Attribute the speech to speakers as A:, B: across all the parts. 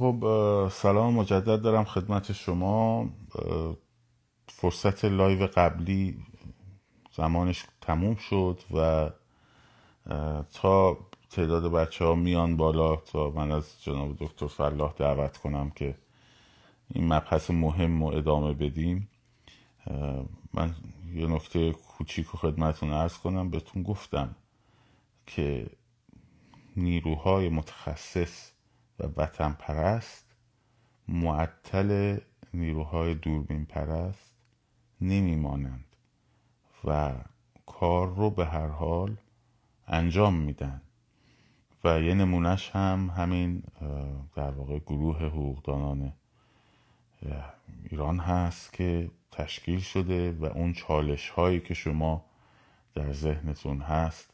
A: خب سلام مجدد دارم خدمت شما. فرصت live قبلی زمانش تموم شد و تا تعداد بچه ها میان بالا تا من از جناب دکتر فلاح دعوت کنم که این مبحث مهم رو ادامه بدیم. من یه نکته کوچیک و خدمتون عرض کنم. بهتون گفتم که نیروهای متخصص و وطن پرست معطل نیروهای دوربین پرست نمیمانند و کار رو به هر حال انجام میدن و یه نمونهش هم همین در واقع گروه حقوقدانان ایران هست که تشکیل شده و اون چالش هایی که شما در ذهنتون هست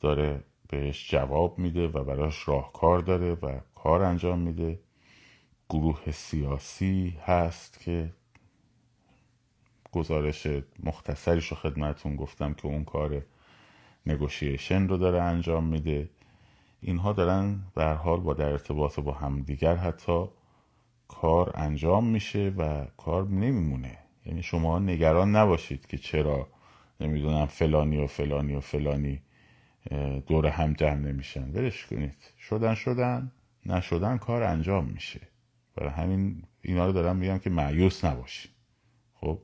A: داره بهش جواب میده و براش راهکار داره و کار انجام میده. گروه سیاسی هست که گزارش مختصریش رو خدمتون گفتم که اون کار نگوشیشن رو داره انجام میده. اینها دارن به حال با در ارتباط با همدیگر حتی کار انجام میشه و کار نمیمونه. یعنی شما نگران نباشید که چرا نمی‌دونم فلانی و فلانی و فلانی دور هم جمع نمیشن. ولش کنید. شدن شدن نشدن کار انجام میشه. برای همین اینا رو دارم میگم که معیوس نباشید. خب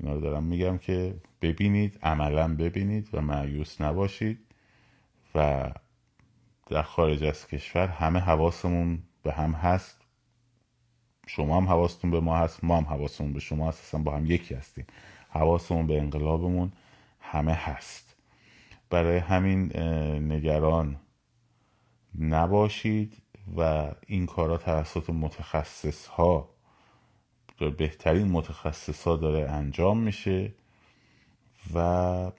A: اینا رو دارم میگم که ببینید عملا ببینید و معیوس نباشید و در خارج از کشور همه حواسمون به هم هست. شما هم حواستون به ما هست ما هم حواسمون به شما هست با هم یکی هستیم. حواسمون به انقلابمون همه هست. برای همین نگران نباشید و این کارا توسط متخصص ها بهترین متخصص ها داره انجام میشه و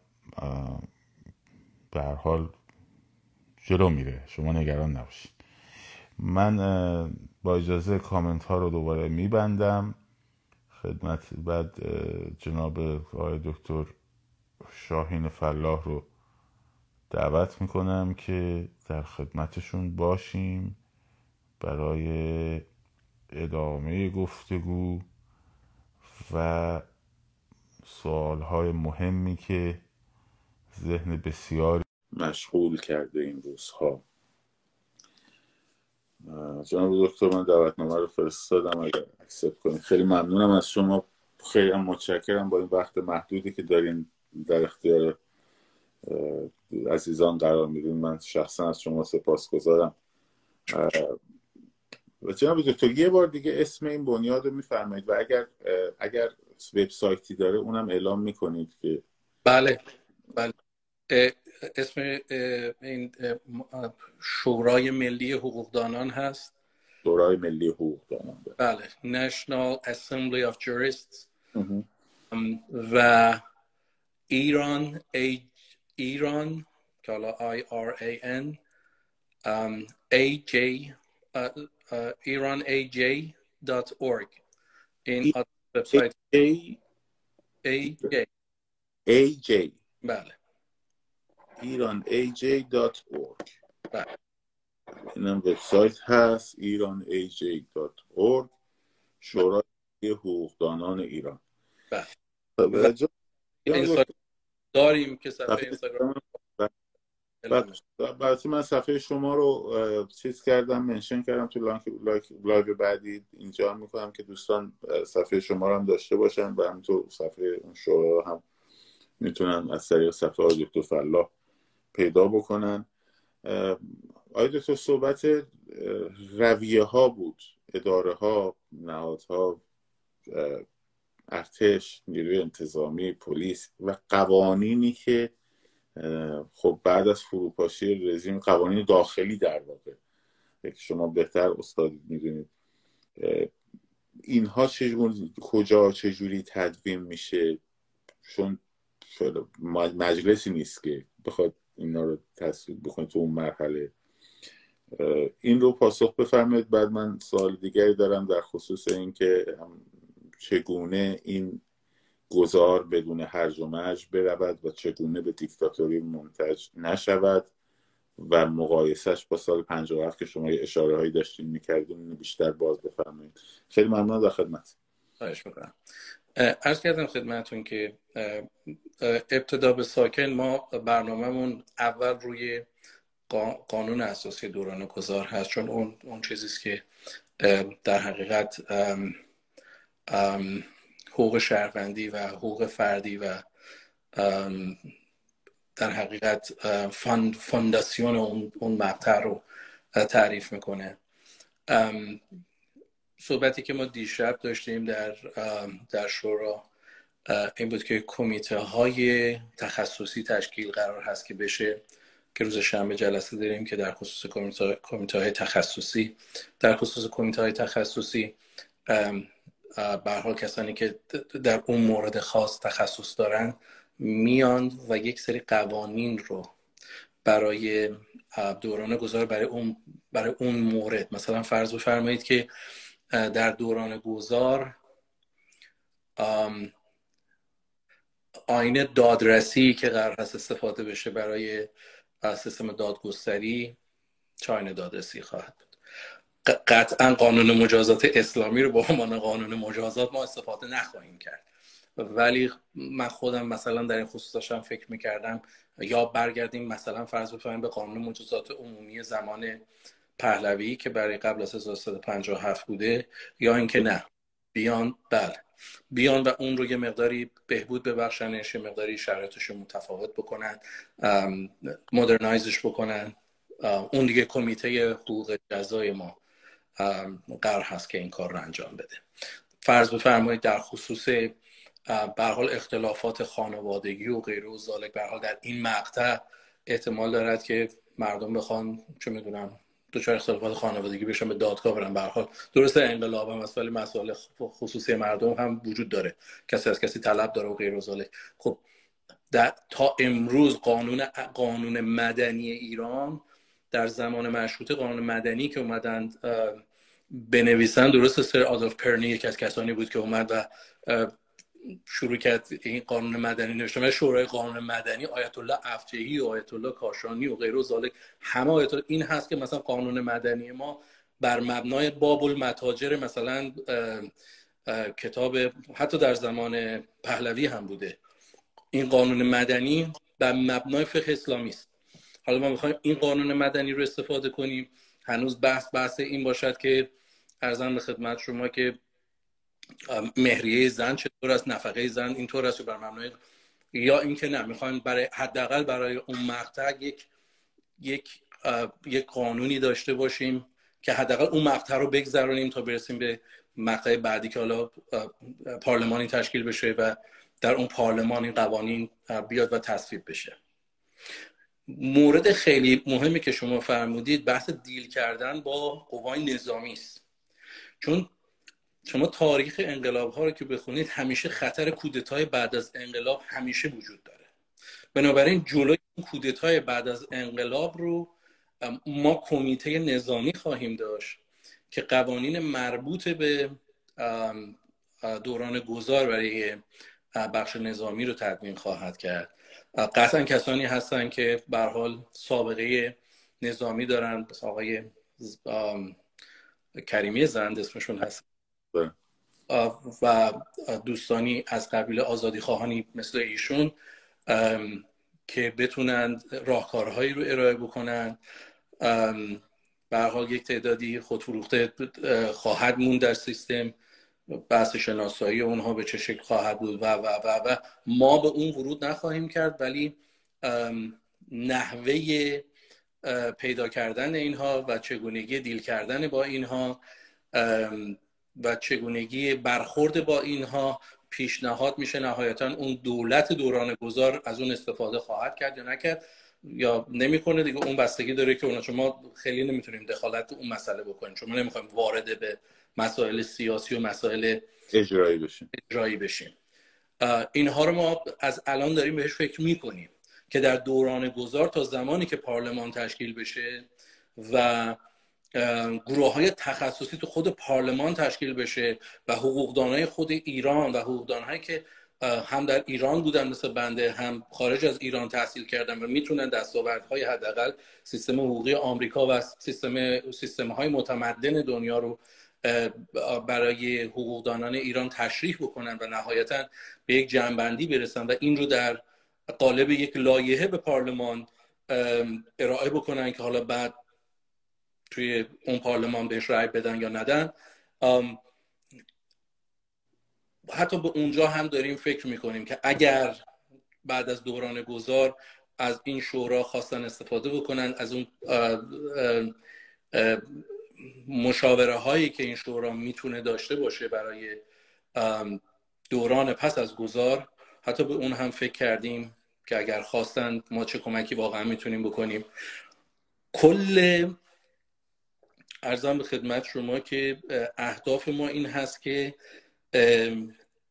A: به حال جلو میره. شما نگران نباشید. من با اجازه کامنت ها رو دوباره میبندم. خدمت بعد جناب آقای دکتر شاهین فلاح رو دعوت می‌کنم که در خدمتشون باشیم برای ادامه گفتگو و سوالهای مهمی که ذهن بسیاری مشغول کرده این روزها. جناب دکتر من دعوتنامه رو فرستادم اگر اکسپت کنید. خیلی ممنونم از شما. خیلی متشکرم با این وقت محدودی که دارین در اختیار عزیزان قرار میدین. من شخصا از شما سپاس گذارم و جناب دکتر یه بار دیگه اسم این بنیاد رو میفرمایید و اگر اگر وبسایتی داره اونم اعلام می‌کنید که
B: بله بله. اسم این شورای ملی حقوقدانان هست؟
A: شورای ملی حقوقدانان
B: بله. National Assembly of Jurists. و ایران ایران که حالا I R A N um, A J ایران A J dot org. این وبسایت A J.
A: A J.
B: بله
A: ایران aj.org
B: بله
A: اینم وبسایت هست ایران aj.org شورای حقوقدانان ایران.
B: بله. داریم که صفحه اینستاگرام
A: برای من صفحه شما رو چیز کردم منشن کردم تو live بعدی اینجا می‌کنم که دوستان صفحه شما رو هم داشته باشن و همینطور صفحه اون شورا رو هم می‌تونن از طریق صفحه های دکتر فلاح پیدا بکنن. آقای دکتر صحبت رویه ها بود اداره ها نهادها ارتش نیروی انتظامی پلیس و قوانینی که خب بعد از فروپاشی رژیم قوانین داخلی در واقع. شما بهتر استاد می‌دونید. اینها چجور کجا چجوری تدوین میشه؟ چون مجلسی نیست که بخواد اینا رو تصویب بکنید تو اون مرحله. این رو پاسخ بفرمایید. بعد من سوال دیگری دارم در خصوص اینکه چگونه این گذار بدون هرج و مرج برود و چگونه به دیکتاتوری منتج نشود و مقایسهش با سال 57 که شما اشاره هایی داشتین می‌کردین اینو بیشتر باز بفرمایید. خیلی ممنون در خدمت.
B: خواهش می‌کنم. ارز کردم خدمتون که ابتدا به ساکن ما برنامهمون اول روی قانون اساسی دوران گذار هست چون اون اون چیزیست که در حقیقت حقوق شهروندی و حقوق فردی و در حقیقت فانداسیون اون, مقطع رو تعریف می‌کنه. صحبتی که ما دیشب داشتیم در در شورا این بود که کمیته های تخصصی تشکیل قرار هست که بشه که روز شنبه جلسه داریم که در خصوص کمیته های تخصصی در خصوص کمیته های تخصصی به کسانی که در اون مورد خاص تخصص دارن میان و یک سری قوانین رو برای دوران گذار برای اون برای اون مورد. مثلا فرض بفرمایید که در دوران گذار آین دادرسی که قرار هست استفاده بشه برای سیستم دادگستری چه آین دادرسی خواهد قطعا قانون مجازات اسلامی رو با عنوان قانون مجازات ما استفاده نخواهیم کرد. ولی من خودم مثلا در این خصوص داشتم فکر می‌کردم یا برگردیم مثلا فرض بفرمایید به قانون مجازات عمومی زمان پهلوی که برای قبل از 1357 بوده یا اینکه نه بیان بله. بیان و اون رو یه مقداری بهبود ببخشنش یه مقداری شرایطش رو متفاوت بکنن مدرنایزش بکنن اون دیگه کمیته حقوق جزای ما. قرار هست که این کار رو انجام بده. فرض بفرمایید در خصوص به حال اختلافات خانوادگی و غیره و ذالک به حال در این مقطع احتمال دارد که مردم بخوان چه می‌دونم دچار اختلافات خانوادگی بشن به دادگاه برن. به حال درسته انقلاب هم ولی مسائل خصوصی مردم هم وجود داره. کسی از کسی طلب داره و غیر و ذالک خب در تا امروز قانون قانون مدنی ایران در زمان مشروطه قانون مدنی که اومدند بنویسن درست سر آدولف پرنی یک از کسانی بود که اومد و شروع کرد این قانون مدنی نوشته شورای قانون مدنی آیت الله افجهی و آیت الله کاشانی و غیر و ذالک همه آیت این هست که مثلا قانون مدنی ما بر مبنای باب المتاجر مثلا کتاب حتی در زمان پهلوی هم بوده. این قانون مدنی بر مبنای فقه اسلامی است. حالا ما می‌خوایم این قانون مدنی رو استفاده کنیم. هنوز بحث بحث این باشد که ارزم به خدمت شما که مهریه زن چطور است نفقه زن اینطور است بر مبنای یا اینکه نه می‌خوایم برای حداقل برای اون مقطع یک یک یک قانونی داشته باشیم که حداقل اون مقطع رو بگذرانیم تا برسیم به مقطع بعدی که حالا پارلمانی تشکیل بشه و در اون پارلمان این قوانین بیاد و تصویب بشه. مورد خیلی مهمی که شما فرمودید بحث دیل کردن با قوای نظامی است. چون شما تاریخ انقلاب ها رو که بخونید همیشه خطر کودتای بعد از انقلاب همیشه وجود داره. بنابراین جلوی کودتای بعد از انقلاب رو ما کمیته نظامی خواهیم داشت که قوانین مربوط به دوران گذار برای بخش نظامی رو تدوین خواهد کرد. قطعا کسانی هستن که به حال سابقه نظامی دارن آقای کریمی زند اسمشون هست. بله. و دوستانی از قبیل آزادی خواهانی مثل ایشون که بتونند راهکارهایی رو ارائه بکنن. به حال یک تعدادی خودفروخته خواهد موند در سیستم. بحث شناسایی اونها به چه شکل خواهد بود و و و و. ما به اون ورود نخواهیم کرد ولی نحوه پیدا کردن اینها و چگونگی دیل کردن با اینها و چگونگی برخورد با اینها پیشنهاد میشه. نهایتا اون دولت دوران گذار از اون استفاده خواهد کرد یا نکرد یا نمی‌کنه دیگه. اون بستگی داره که اونا شما خیلی نمی‌تونیم دخالت اون مسئله بکنیم. چون ما نمی‌خوایم وارد به مسائل سیاسی و مسائل
A: اجرایی بشیم.
B: اجرایی بشیم. اینها رو ما از الان داریم بهش فکر می‌کنیم. که در دوران گذار تا زمانی که پارلمان تشکیل بشه و گروه های تخصصی تو خود پارلمان تشکیل بشه و حقوقدانای خود ایران و حقوقدانهایی که هم در ایران بودن مثل بنده هم خارج از ایران تحصیل کردن و می‌تونن دستاوردهای حداقل سیستم حقوقی آمریکا و سیستم سیستم های متمدن دنیا رو برای حقوقدانان ایران تشریح بکنن و نهایتا به یک جنبندی برسن و این رو در قالب یک لایحه به پارلمان ارائه بکنن که حالا بعد توی اون پارلمان بهش رأی بدن یا ندن. حتی به اونجا هم داریم فکر می‌کنیم که اگر بعد از دوران گذار از این شورا خواستن استفاده بکنن از اون مشاوره هایی که این شورا می‌تونه داشته باشه برای دوران پس از گذار حتی به اون هم فکر کردیم که اگر خواستن ما چه کمکی واقعا می‌تونیم بکنیم. کل ارزم به خدمت شما که اهداف ما این هست که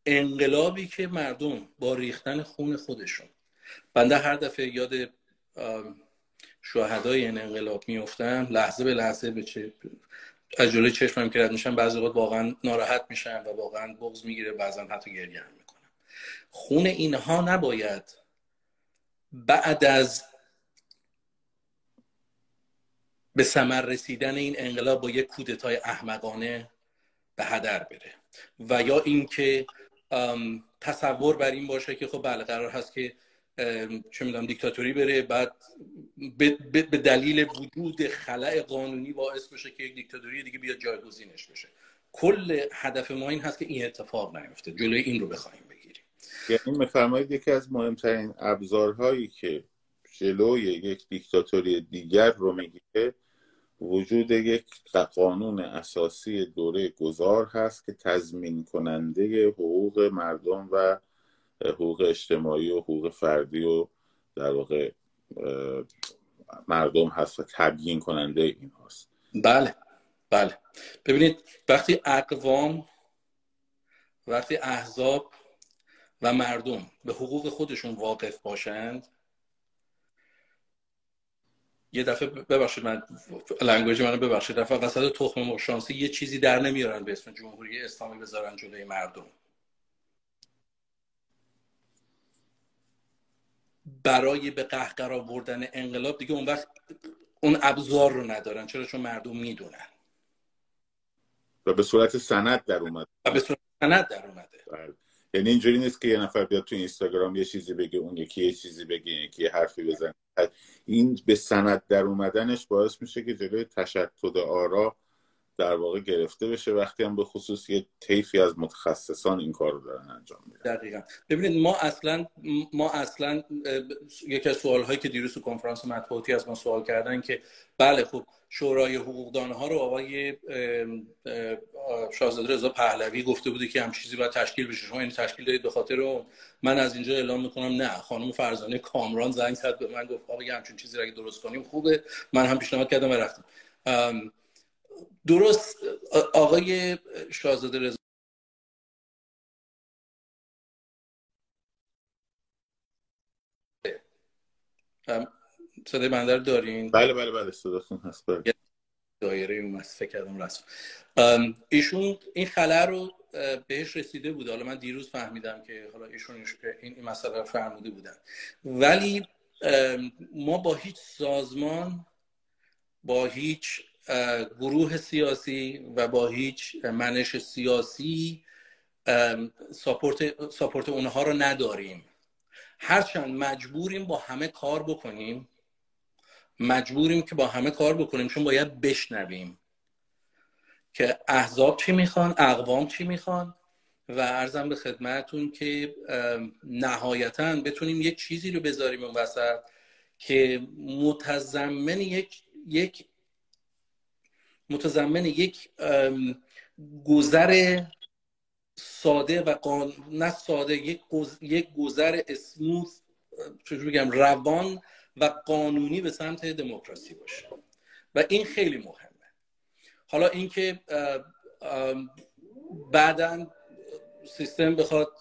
B: انقلابی که مردم با ریختن خون خودشون. بنده هر دفعه یاد شهدای این انقلاب میفتم لحظه به لحظه به چه از جلوی چشمم که رد میشم بعضی وقت واقعا ناراحت میشم و واقعا بغض می‌گیره بعضا حتی گریه هم می‌کنم. خون اینها نباید بعد از به ثمر رسیدن این انقلاب با یک کودتای احمقانه به هدر بره. و یا اینکه تصور بر این باشه که خب بله قرار هست که چه می‌دونم دیکتاتوری بره بعد به دلیل وجود خلع قانونی باعث بشه که یک دیکتاتوری دیگه بیاد جایگزینش بشه. کل هدف ما این هست که این اتفاق نیفته. جلوی این رو بخوایم بگیریم
A: یعنی میفرمایید یکی از مهمترین ابزارهایی که جلوی یک دیکتاتوری دیگر رو می‌گیره وجود یک قانون اساسی دوره گذار هست که تضمین کننده حقوق مردم و حقوق اجتماعی و حقوق فردی و در واقع مردم هست و تبیین کننده این هست
B: بله بله. ببینید وقتی اقوام وقتی احزاب و مردم به حقوق خودشون واقف باشند. یه دفعه ببخشید من لنگویج منو ببخشید. دفعه قصد تخم شانسی یه چیزی در نمیارن به اسم جمهوری اسلامی بذارن جلوی مردم. برای به قهقرا آوردن انقلاب دیگه اون وقت اون ابزار رو ندارن. چرا؟ چون مردم می‌دونن.
A: و به صورت سند در اومده.
B: و به صورت سند در اومده.
A: بله. یعنی اینجوری نیست که یه نفر بیاد تو اینستاگرام یه چیزی بگه اون یکی یه چیزی بگه یکی حرفی بزنه. این به سند در اومدنش باعث میشه که جلوی تشتت آرا در واقع گرفته بشه وقتی هم به خصوص یه طیفی از متخصصان این کار رو دارن انجام میدن.
B: دقیقا. ببینید ما اصلا ما اصلا یکی از سوال هایی که دیروز تو کنفرانس مطبوعاتی از ما سوال کردن که بله خب شورای حقوقدان ها رو آقای شاهزاده رضا پهلوی گفته بوده که هم چیزی باید تشکیل بشه. شما این تشکیل دارید به خاطر من از اینجا اعلام می‌کنم نه خانم فرزانه کامران زنگ زد به من گفت آقا همچین چیزی رو اگه درست کنیم خوبه. من هم پیشنهاد کردم و رفتم. درست آقای شاهزاده رضا. صدای بنده دارین؟
A: بله بله بله صداتون هست. بله.
B: دایره اون فکر کردم رسم ایشون این خلع رو بهش رسیده بود. حالا من دیروز فهمیدم که حالا ایشون این مسئله رو فرموده بودن. ولی ما با هیچ سازمان با هیچ گروه سیاسی و با هیچ منش سیاسی ساپورت, ساپورت اونها رو نداریم. هرچند مجبوریم با همه کار بکنیم مجبوریم که با همه کار بکنیم چون باید بشنویم که احزاب چی می‌خوان اقوام چی می‌خوان و ارزم به خدمتون که نهایتا بتونیم یک چیزی رو بذاریم اون وسط که متضمن یک یک متضمن یک گذر ساده و قان... نه ساده یک, یک گذر اسموث چجور بگم روان و قانونی به سمت دموکراسی باشه. و این خیلی مهمه. حالا اینکه بعدا سیستم بخواد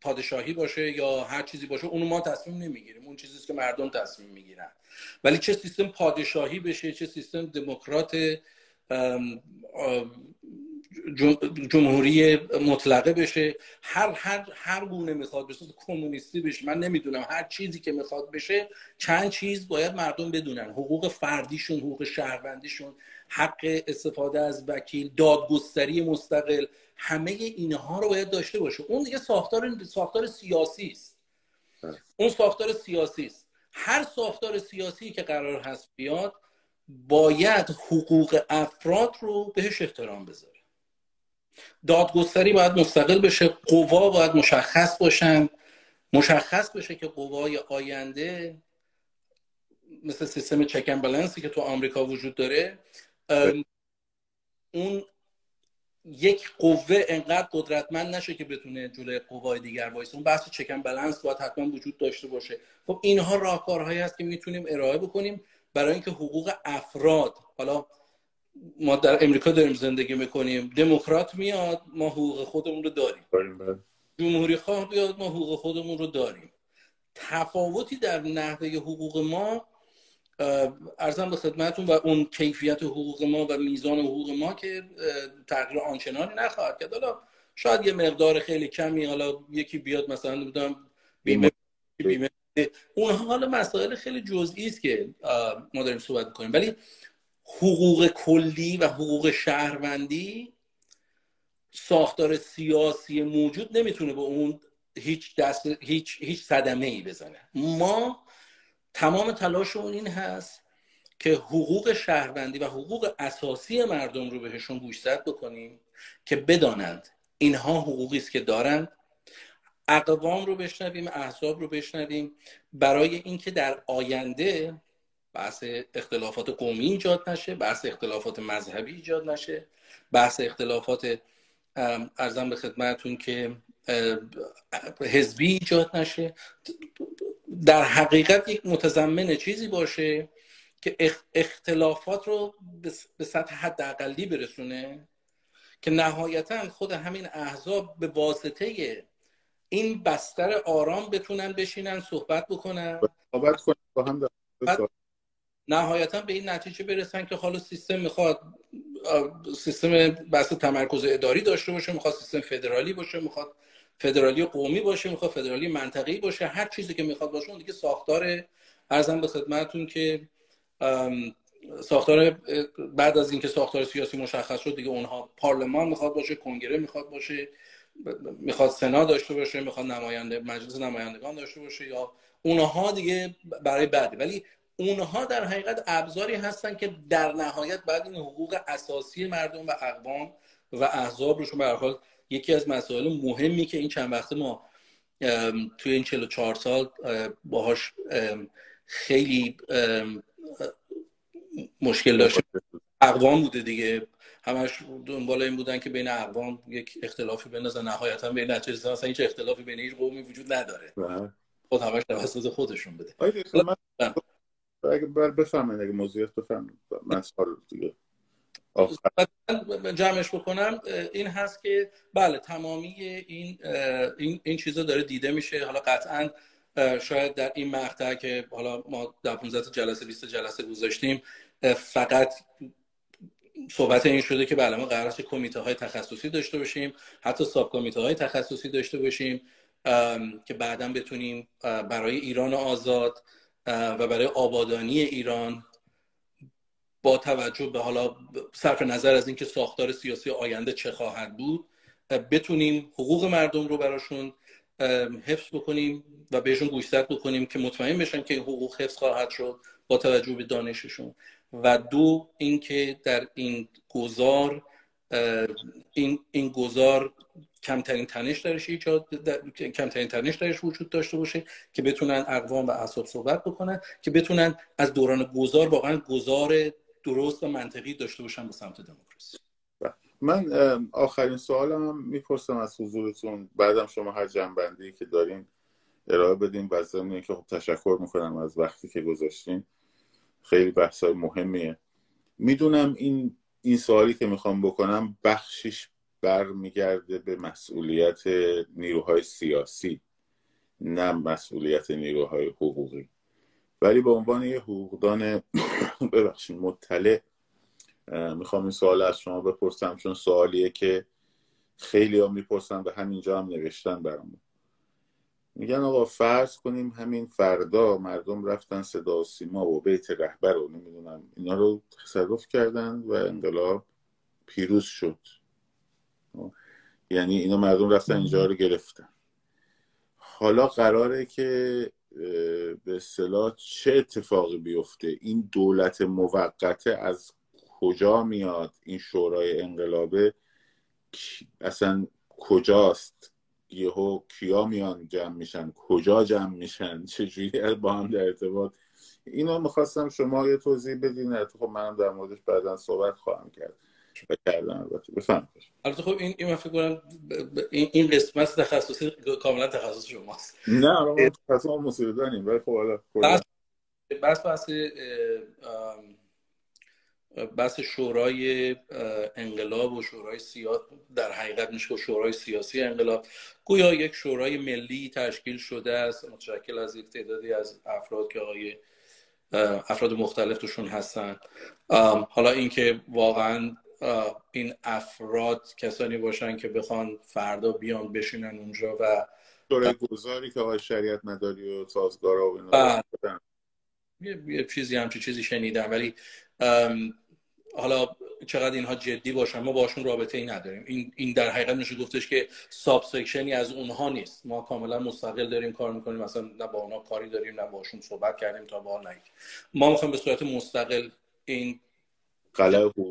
B: پادشاهی باشه یا هر چیزی باشه اونو ما تصمیم نمی‌گیریم. اون چیزیست که مردم تصمیم می‌گیرن. ولی چه سیستم پادشاهی بشه چه سیستم دموکرات جمهوری مطلقه بشه. هر هر هر گونه می‌خواد بشه کمونیستی بشه. من نمی‌دونم هر چیزی که می‌خواد بشه چند چیز باید مردم بدونن. حقوق فردیشون حقوق شهروندیشون حق استفاده از وکیل دادگستری مستقل همه اینها رو باید داشته باشه. اون دیگه ساختار ساختار سیاسی است. اون ساختار سیاسی است. هر ساختار سیاسی که قرار هست بیاد باید حقوق افراد رو بهش احترام بذاره. دادگستری باید مستقل بشه قوا باید مشخص باشن. مشخص بشه که قوای آینده مثل سیستم چکن بلنسی که تو آمریکا وجود داره اون یک قوه انقدر قدرتمند نشه که بتونه جلوی قوای دیگر وایسه. اون بحث چکن بلنس باید حتما وجود داشته باشه. خب اینها راهکارهایی هست که می‌تونیم ارائه بکنیم. برای اینکه حقوق افراد حالا ما در امریکا داریم زندگی می‌کنیم دموکرات میاد ما حقوق خودمون رو داریم. بله. جمهوری خواه بیاد ما حقوق خودمون رو داریم. تفاوتی در نحوه حقوق ما ارزم به خدمتون و اون کیفیت حقوق ما و میزان حقوق ما که تغییر آنچنانی نخواهد کرد. حالا شاید یه مقدار خیلی کمی حالا یکی بیاد مثلا بودم بیمه بیمه اونها حالا مسائل خیلی جزئی است که ما داریم صحبت کنیم ولی حقوق کلی و حقوق شهروندی ساختار سیاسی موجود نمی‌تونه به اون هیچ دست هیچ هیچ صدمه ای بزنه. ما تمام تلاشمون این هست که حقوق شهروندی و حقوق اساسی مردم رو بهشون گوشزد بکنیم که بدانند اینها حقوقی است که دارند اقوام رو بشنویم احزاب رو بشنویم. برای اینکه در آینده بحث اختلافات قومی ایجاد نشه بحث اختلافات مذهبی ایجاد نشه بحث اختلافات ارزم به خدمتون که حزبی ایجاد نشه. در حقیقت یک متضمن چیزی باشه که اختلافات رو به سطح حداقلی برسونه که نهایتا خود همین احزاب به واسطه این بستر آرام بتونن بشینن صحبت بکنن.
A: صحبت کنن با هم
B: نهایتا به این نتیجه برسن که حالا سیستم می‌خواد سیستم بحث تمرکز اداری داشته باشه می‌خواد سیستم فدرالی باشه می‌خواد فدرالی قومی باشه می‌خواد فدرالی منطقی باشه هر چیزی که می‌خواد باشه اون دیگه ساختار ارزم به خدمتتون که ساختار بعد از اینکه ساختار سیاسی مشخص شد دیگه اونها پارلمان می‌خواد باشه کنگره می‌خواد باشه. می‌خواد سنا داشته باشه می‌خواد نماینده مجلس نمایندگان داشته باشه یا اونها دیگه برای بعدی ولی اونها در حقیقت ابزاری هستن که در نهایت بعد این حقوق اساسی مردم و اقوام و احزاب روشون به حال یکی از مسائل مهمی که این چند وقته ما توی این 44 سال باهاش خیلی مشکل داشت اقوام بوده دیگه. همش دنبال این بودن که بین اقوام یک اختلافی بندازن. نهایتا بین نتیجه اصلا هیچ اختلافی بین هیچ قومی وجود نداره. بله. خود همش توسط خودشون بده
A: اگه بفهمن اگه موضوعیت بفهمن من سوال دیگه.
B: جمعش بکنم. این هست که بله تمامی این این, این چیزا داره دیده میشه. حالا قطعا شاید در این مقطع که حالا ما در 15 جلسه 20 جلسه گذاشتیم فقط صحبت این شده که بله ما قرار کمیته های تخصصی داشته باشیم حتی ساب کمیته های تخصصی داشته باشیم که بعدا بتونیم برای ایران آزاد و برای آبادانی ایران با توجه به حالا صرف نظر از اینکه ساختار سیاسی آینده چه خواهد بود بتونیم حقوق مردم رو براشون حفظ بکنیم و بهشون گوشزد بکنیم که مطمئن بشن که حقوق حفظ خواهد شد با توجه به دانششون. و دو اینکه در این گذار این این گذار کمترین تنش درش ایجاد کمترین تنش درش وجود داشته باشه که بتونن اقوام و احزاب صحبت بکنن که بتونن از دوران گذار واقعا گذار درست و منطقی داشته باشن به سمت دموکراسی.
A: بله. من آخرین سوالم می‌پرسم از حضورتون. بعدم شما هر جنبندی که دارین ارائه بدین و ضمن که خب تشکر می‌کنم از وقتی که گذاشتین. خیلی بحثای مهمیه. می‌دونم این این سوالی که می‌خوام بکنم بخشش برمیگرده به مسئولیت نیروهای سیاسی نه مسئولیت نیروهای حقوقی. ولی به عنوان یه حقوقدان ببخشید مطلع می‌خوام این سوال از شما بپرسم چون سوالیه که خیلی ها می‌پرسن به همینجا هم نوشتن برامون. میگن آقا فرض کنیم همین فردا مردم رفتن صدا و سیما و بیت رهبر رو نمی‌دونم اینا رو تصرف کردن و انقلاب پیروز شد. یعنی اینا مردم رفتن اینجا رو گرفتن. حالا قراره که به اصطلاح چه اتفاقی بیفته؟ این دولت موقته از کجا میاد؟ این شورای انقلابه؟ اصلا کجاست؟ یهو کیا میان جمع میشن؟ کجا جمع میشن؟ چجوری با هم در ارتباط؟ اینو می‌خواستم شما یه توضیح بدین. خب منم در موردش بعدا صحبت خواهم کرد کردم البته. بفهم
B: البته خب این این فکر کنم این قسمت تخصصی کاملا تخصص شماست.
A: نه ما تخصص ما داریم ولی خب حالا
B: بس بس بحث شورای انقلاب و شورای سیاسی در حقیقت میشه شورای سیاسی انقلاب. گویا یک شورای ملی تشکیل شده است. متشکل از یک تعدادی از افراد که آقای افراد مختلف توشون هستن حالا اینکه واقعا این افراد کسانی باشن که بخوان فردا بیان بشینن اونجا و
A: شورای گذاری که آقای شریعت مداری و سازگارا و اینا
B: یه چیزی همچی چیزی شنیدم. ولی حالا چقدر اینها جدی باشن ما باشون رابطه ای نداریم. این, این در حقیقت میشه گفتش که ساب سکشنی از اونها نیست. ما کاملا مستقل داریم کار می‌کنیم مثلا نه با اونها کاری داریم نه باشون صحبت کردیم تا با نه ما می‌خوایم به صورت مستقل این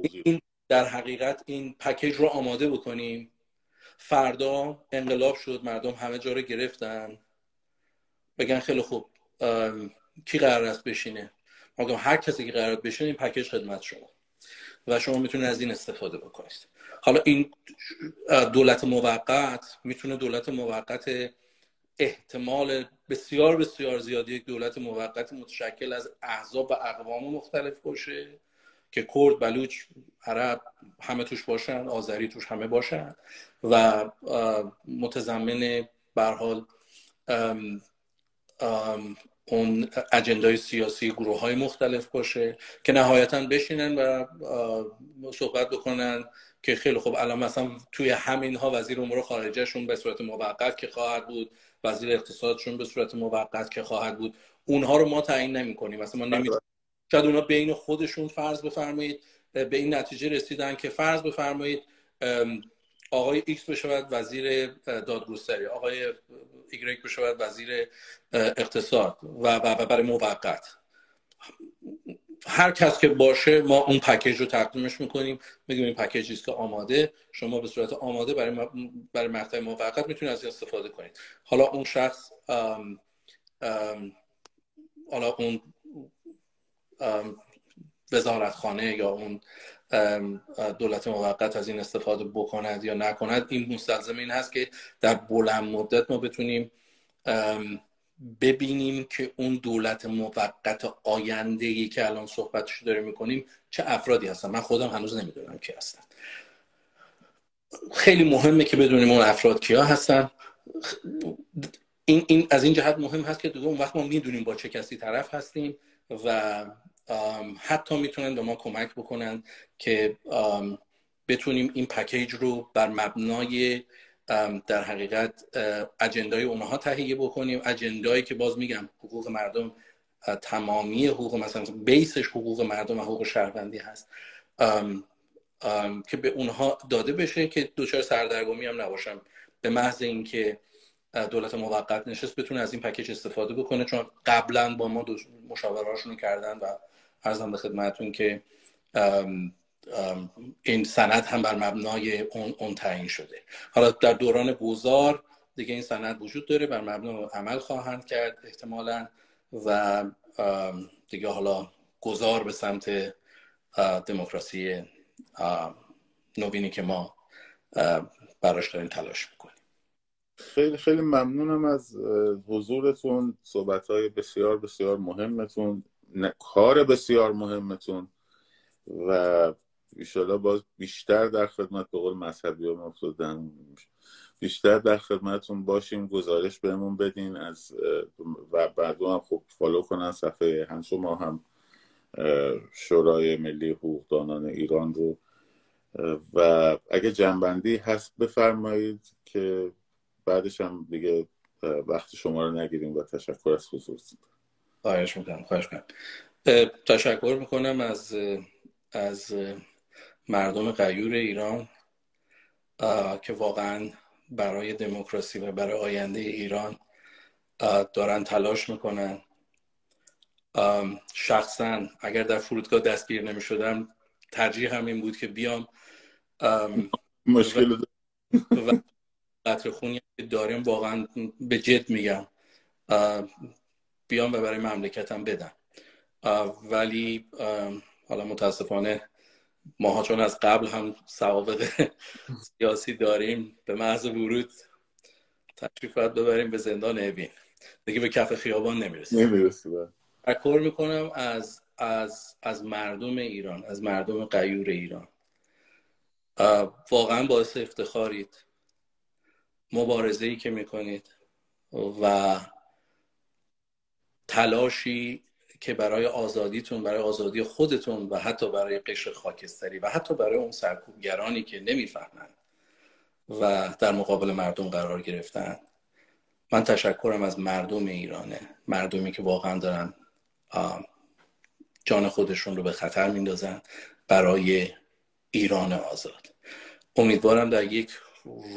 B: این در حقیقت این پکیج رو آماده بکنیم. فردا انقلاب شد مردم همه جا رو گرفتن. بگن خیلی خوب کی قرار است بشینه؟ ما هر کسی که قرار بشینه این پکیج خدمت شما. و شما می‌تونید از این استفاده بکنید. حالا این دولت موقت می‌تونه دولت موقت احتمال بسیار بسیار زیادی یک دولت موقت متشکل از احزاب و اقوام مختلف باشه که کرد بلوچ عرب همه توش باشن آذری توش همه باشن و متضمن حال اون اجندای سیاسی گروه های مختلف باشه که نهایتا بشینن و صحبت بکنن که خیلی خوب. الان مثلا توی همین ها وزیر امور خارجهشون به صورت موقت که خواهد بود وزیر اقتصادشون به صورت موقت که خواهد بود. اونها رو ما تعیین نمی کنیم مثلا ما نمی شاید اونا بین خودشون فرض بفرمایید به این نتیجه رسیدن که فرض بفرمایید آقای ایکس بشود وزیر دادگستری آقای ایگرک بشود وزیر اقتصاد و, برای موقت. هر کس که باشه ما اون package رو تقدیمش می‌کنیم. میگیم این package ی است که آماده. شما به صورت آماده برای برای مقطع موقت می‌تونید از این استفاده کنید. حالا اون شخص ام حالا اون وزارتخانه یا اون دولت موقت از این استفاده بکند یا نکند این مستلزم این هست که در بلند مدت ما بتونیم ببینیم که اون دولت موقت آینده ای که الان صحبتش داره می‌کنیم چه افرادی هستن. من خودم هنوز نمی‌دونم کی هستن. خیلی مهمه که بدونیم اون افراد کیا هستن. این, این از این جهت مهم هست که اون وقت ما می‌دونیم با چه کسی طرف هستیم و حتی می‌تونن به ما کمک بکنن که بتونیم این پکیج رو بر مبنای در حقیقت اجندای اونها تهیه بکنیم. اجندایی که باز میگم حقوق مردم تمامی حقوق مثلا بیسش حقوق مردم و حقوق شهروندی هست. که به اونها داده بشه که دوچار سردرگمی هم نباشم به محض اینکه دولت موقت نشست بتونه از این پکیج استفاده بکنه چون قبلا با ما مشاورهاشون کردن و ارزم به خدمتون که این سند هم بر مبنای اون, اون تعیین شده. حالا در دوران گذار دیگه این سند وجود داره بر مبنای عمل خواهند کرد احتمالا و دیگه حالا گذار به سمت دموکراسی نوینی که ما براش داریم تلاش می‌کنیم.
A: خیلی خیلی ممنونم از حضورتون صحبت های بسیار بسیار مهمتون. کار بسیار مهمتون و ایشالا باز بیشتر در خدمت به قول مذهبی هم افتادن بیشتر در خدمتتون باشیم گزارش بهمون بدین از و بعد هم خب فالو کنن. صفحه هم شما هم شورای ملی حقوقدانان ایران رو. و اگه جنبندی هست بفرمایید که بعدش هم دیگه وقت شما رو نگیریم و تشکر از حضورتون.
B: خواهش می‌کنم خواهش می‌کنم. تشکر می‌کنم از از مردم غیور ایران که واقعا برای دموکراسی و برای آینده ایران دارن تلاش می‌کنن. شخصا اگر در فرودگاه دستگیر نمی شدم ترجیح همین بود که بیام.
A: مشکل
B: و قطر خونی که داریم واقعا به جد میگم. بیام و برای مملکتم بدم. ولی حالا متاسفانه ماها چون از قبل هم سوابق سیاسی داریم به محض ورود تشریف ببریم به زندان اوین. دیگه به کف خیابان نمی‌رسیم.
A: نمی‌رسیم بله.
B: تشکر می‌کنم از از از مردم ایران از مردم قیور ایران. واقعا باعث افتخارید. مبارزه ای که می‌کنید و تلاشی که برای آزادیتون برای آزادی خودتون و حتی برای قشر خاکستری و حتی برای اون سرکوبگرانی که نمی‌فهمند و در مقابل مردم قرار گرفتن. من تشکرم از مردم ایرانه. مردمی که واقعا دارن جان خودشون رو به خطر میندازن برای ایران آزاد. امیدوارم در یک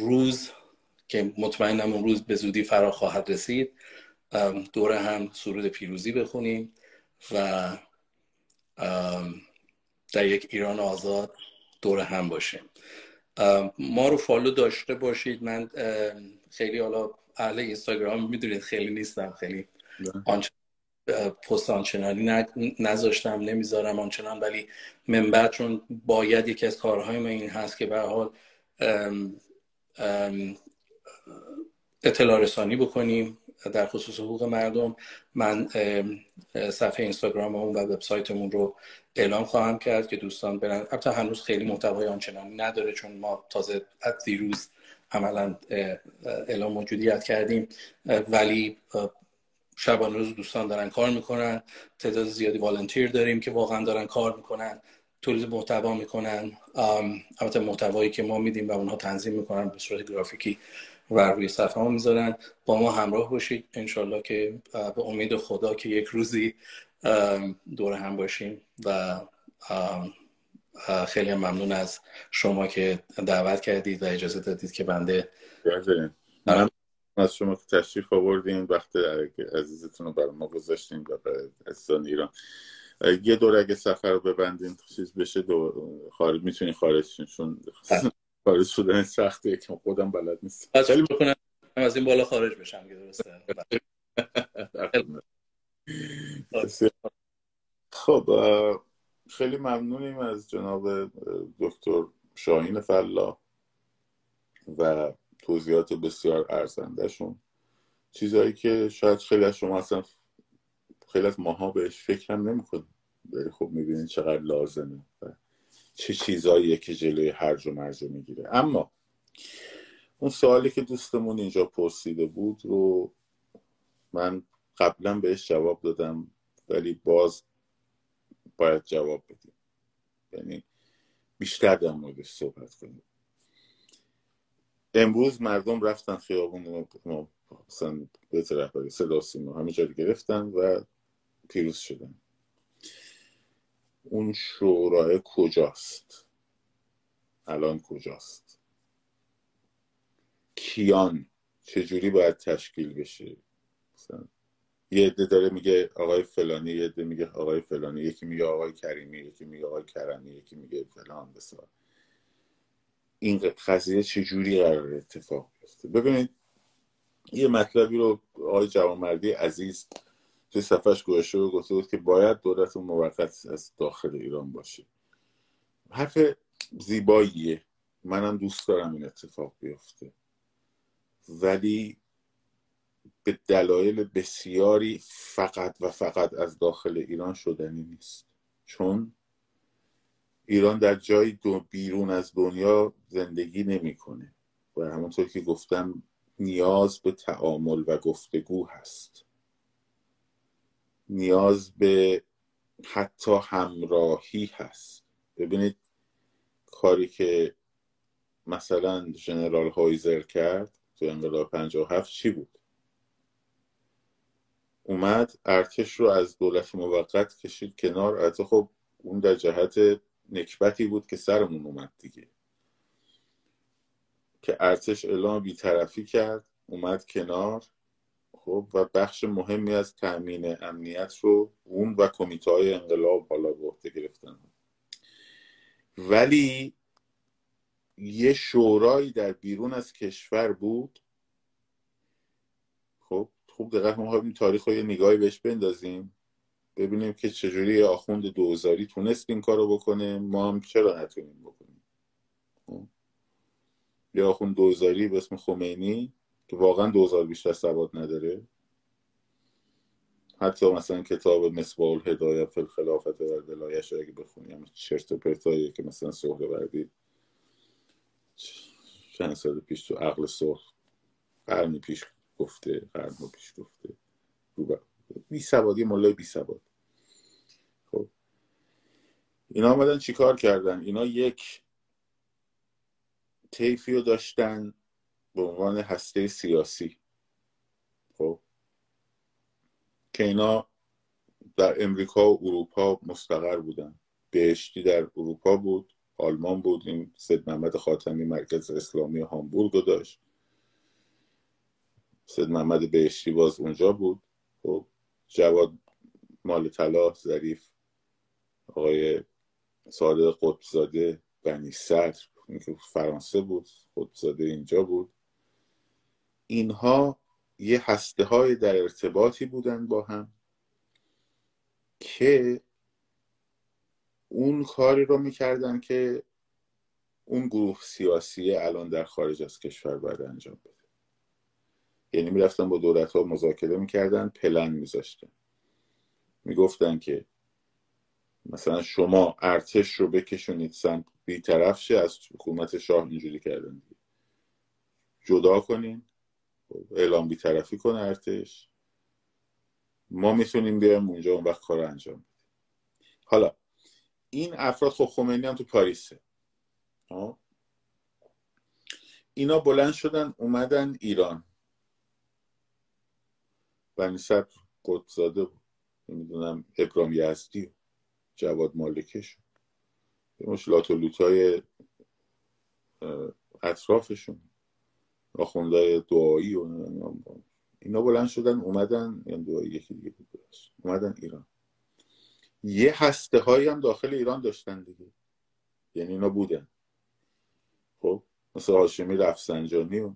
B: روز که مطمئنم اون روز به زودی فرا خواهد رسید دوره هم سرود پیروزی بخونیم و در یک ایران آزاد دوره هم باشیم. ما رو فالو داشته باشید. من خیلی حالا اهل اینستاگرام می‌دونید خیلی نیستم خیلی آنچه پست آنچنانی نذاشتم نمی‌ذارم آنچنان ولی من بعد چون باید یکی از کارهای من این هست که به حال اطلاع رسانی بکنیم. در خصوص حقوق مردم من صفحه اینستاگرام و وبسایتمون رو اعلام خواهم کرد که دوستان برن. البته هنوز خیلی محتوای آنچنانی نداره چون ما تازه از دیروز عملا اعلام موجودیت کردیم. ولی شبانه روز دوستان دارن کار می‌کنن. تعداد زیادی والنتیر داریم که واقعا دارن کار می‌کنن. تولید محتوا می‌کنن. البته محتوایی که ما میدیم و اونها تنظیم می‌کنن به صورت گرافیکی و روی صفحه ما می‌ذارن. با ما همراه باشید. انشالله که به امید خدا که یک روزی دور هم باشیم و خیلی ممنون از شما که دعوت کردید و اجازه دادید که بنده
A: از شما که تشریف آوردین وقت عزیزتون رو برای ما گذاشتین و برای عزیزان ایران. یه دور اگه سفر رو ببندین چیز بشه دو خارج می‌تونین خارج چون خارج شدن سخته که خودم بلد نیست
B: خیلی بکنم؟ از این بالا خارج بشم که درسته.
A: خب خیلی ممنونیم از جناب دکتر شاهین فلا و توضیحات بسیار ارزندهشون. چیزهایی که شاید خیلی از شما اصلا خیلی از ماها بهش فکرم نمی‌کنیم ولی خب می‌بینید چقدر لازمه. چه چیزهاییه که جلوی هرج و مرج می‌گیره. اما اون سوالی که دوستمون اینجا پرسیده بود رو من قبلا بهش جواب دادم ولی باز باید جواب بدیم. یعنی بیشتر در موردش صحبت کنیم. امروز مردم رفتن خیابون ما مثلا به رهبری صدا سیما همه جا گرفتن و پیروز شدن. اون شورای کجاست؟ الان کجاست؟ کیان چجوری باید تشکیل بشه؟ مثلا یه عده داره میگه آقای فلانی یه عده میگه آقای فلانی. یکی میگه آقای کریمی یکی میگه آقای کرمی یکی میگه فلان بسار. این قضیه چجوری قرار اتفاق بیفته؟ ببینید یه مطلبی رو آقای جوانمردی عزیز توی صفحش گوشه و گفته بود که باید دولت موقت از داخل ایران باشه. حرف زیباییه. منم دوست دارم این اتفاق بیفته. ولی به دلایل بسیاری فقط و فقط از داخل ایران شدنی نیست. چون ایران در جای دو بیرون از دنیا زندگی نمی‌کنه. و همونطور که گفتم نیاز به تعامل و گفتگو هست. نیاز به حتی همراهی هست. ببینید کاری که مثلا جنرال هایزر کرد تو انقلاب 57 چی بود؟ اومد ارتش رو از دولت موقت کشید کنار. البته خب اون در جهت نکبتی بود که سرمون اومد دیگه. که ارتش اعلام بیطرفی کرد اومد کنار. خب و بخش مهمی از تأمین امنیت رو اون و کمیته های انقلاب حالا به عهده گرفتن. ولی یه شورایی در بیرون از کشور بود. خب خوب دقت ما این تاریخ رو یه نگاهی بهش بندازیم. ببینیم که چجوری آخوند دوزاری تونست این کارو بکنه. ما هم چرا نتونیم بکنیم؟ خب. یا آخوند دوزاری به اسم خمینی که واقعا دوزار بیشتر سواد نداره. حتی مثلا کتاب مصباح هدایت فی الخلافت و دلایش اگه بخونیم چرت و پرتایی که مثلا سهره وردی چند سال پیش تو عقل سرخ قرنی پیش گفته قرن پیش گفته. بی سوادی ملای بی سواد خب. اینا آمدن چیکار کردن؟ اینا یک تیفی رو داشتن به عنوان هسته سیاسی. خب. که اینا در امریکا و اروپا مستقر بودن. بهشتی در اروپا بود آلمان بود این سید محمد خاتمی مرکز اسلامی هامبورگ رو داشت. سید محمد بهشتی باز اونجا بود. خب. جواد مال طلا ظریف آقای صادق قطبزاده بنی صدر که فرانسه بود قطبزاده اینجا بود. اینها یه هسته های در ارتباطی بودن با هم که اون کاری رو می‌کردن که اون گروه سیاسی الان در خارج از کشور باید انجام بده. یعنی می‌رفتن با دولت ها مذاکره می‌کردن پلن میذاشتن. می‌گفتن که مثلا شما ارتش رو بکشونید سمت بیطرف شه از حکومت شاه اینجوری کردن. جدا کنین. اعلام بیطرفی کنه ارتش. ما می‌تونیم بیایم اونجا اون وقت کار انجام بدیم. حالا این افراد خب خمینی هم تو پاریسه. اینا بلند شدن اومدن ایران. بنی صدر قدزاده بود. نمی‌دونم ابرام یزدی جواد مالکش. مشکلات و لوتای اطرافشون. آخوندهای دعایی و اینا بلند شدن اومدن یعنی دعایی یکی دیگه بود اومدن ایران. یه هسته هایی هم داخل ایران داشتن دیگه. یعنی اینا بودن. خب مثل هاشمی رفسنجانی و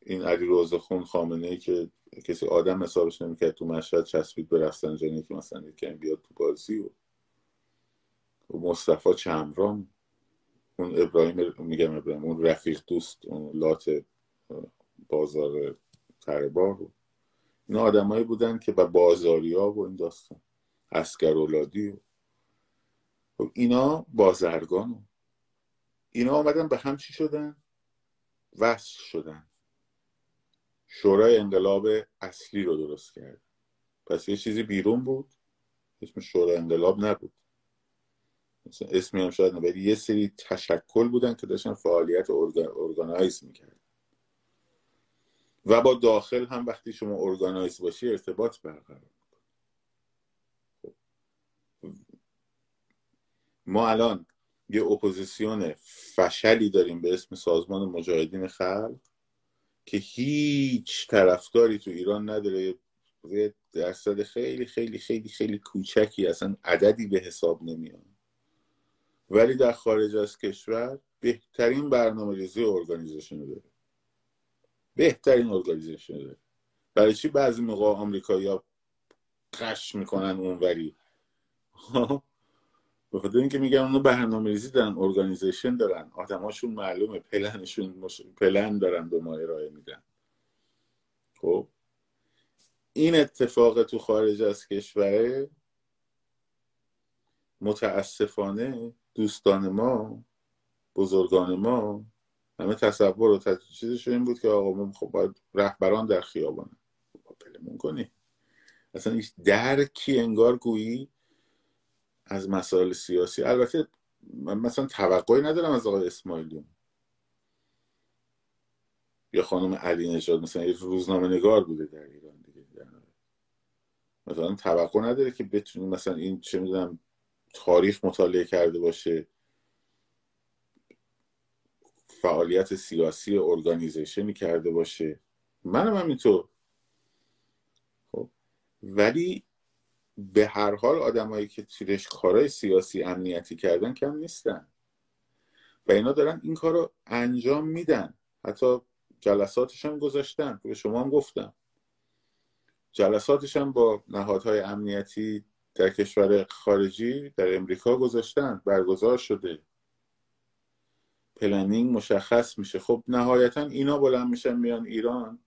A: این علی خون خامنه ای که کسی آدم حسابش نمی‌کرد تو مشهد چسبید به رفسنجانی که مثلا یکم بیاد تو بازی و, و مصطفی چمران. اون ابراهیم میگم ابراهیم اون رفیق دوست اون لات بازار تربار رو این آدمایی بودن که به بازاری ها و این داستان. اسکر اولادی و خب اینا بازرگان اینا آمدن به هم چی شدن؟ وصل شدن. شورای انقلاب اصلی رو درست کرد پس یه چیزی بیرون بود. اسم شورای انقلاب نبود. مثلا اسمی هم شاید ولی یه سری تشکل بودن که داشتن فعالیت organize می‌کرد و با داخل هم وقتی شما organize باشی ارتباط برقرار. ما الان یه اپوزیسیون فشلی داریم به اسم سازمان مجاهدین خلق که هیچ طرفداری تو ایران نداره. یه درصد خیلی خیلی خیلی خیلی کوچکی اصلا عددی به حساب نمیاد. ولی در خارج از کشور بهترین برنامه ریزی organization داره. بهترین organization داره. برای چی بعضی موقع آمریکایی ها غش می‌کنن اونوری؟ به خاطر اینکه میگن اونو برنامه ریزی دارن organization دارن. آدماشون معلومه پلنشون مش... پلن دارن به ما ارائه میدن. خب؟ این اتفاق تو خارج از کشوره متاسفانه دوستان ما بزرگان ما همه تصور و چیزش این بود که آقا ما خب باید رهبران در خیابانه پلمون کنی. اصلا هیچ درکی انگار گویی از مسائل سیاسی. البته من مثلا توقعی ندارم از آقای اسماعیلیون یا خانم علی نژاد مثلا یه روزنامه نگار بوده در ایران دیگه. مثلا توقع نداره که بتونیم مثلا این چه می‌دونم تاریخ مطالعه کرده باشه. فعالیت سیاسی ارگانیزیشنی کرده باشه. منم همینطور. خب. ولی به هر حال آدمایی که تیرش کارهای سیاسی امنیتی کردن کم نیستن. و اینا دارن این کار رو انجام میدن. حتی جلساتش هم گذاشتن. به شما هم گفتم. جلساتش هم با نهادهای امنیتی در کشور خارجی در امریکا گذاشتن برگزار شده. planning مشخص میشه. خب نهایتا اینا بلند میشن میان ایران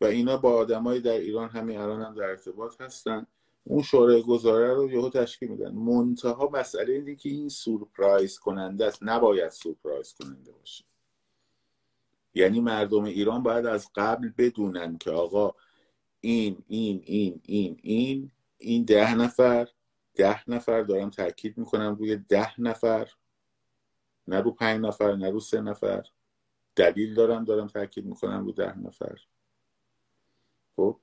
A: و اینا با آدمای در ایران همین الان هم در ارتباط هستن. اون شورای گذاره رو یهو تشکیل میدن. منتها مسئله اینه که این سورپرایز کننده است. نباید سورپرایز کننده باشه. یعنی مردم ایران باید از قبل بدونن که آقا این این این این این این ده نفر ده نفر دارم تاکید می‌کنم روی ده نفر نه رو پنج نفر نه رو سه نفر. دلیل دارم دارم تاکید می‌کنم رو ده نفر. خب؟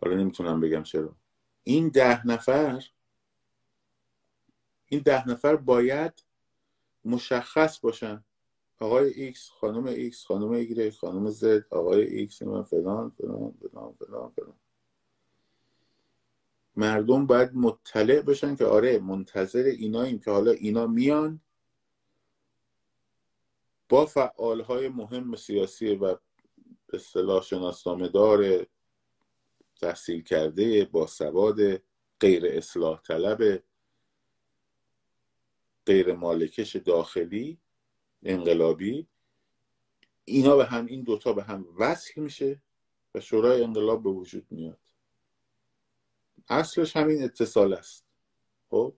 A: حالا نمی‌تونم بگم چرا. این ده نفر این ده نفر باید مشخص باشن. آقای ایکس خانم ایکس خانم ایگرگ خانم زد آقای ایکس من فلان فلان فلان فلان فلان. مردم باید مطلع بشن که آره منتظر ایناییم که حالا اینا میان با فعال های مهم سیاسی به اصطلاح شناسنامه دار تحصیل کرده با سواد غیر اصلاح طلب غیر مالکش داخلی انقلابی اینا به هم این دوتا به هم وصل میشه و شورای انقلاب به وجود میاد. اصلش همین اتصال است. خب؟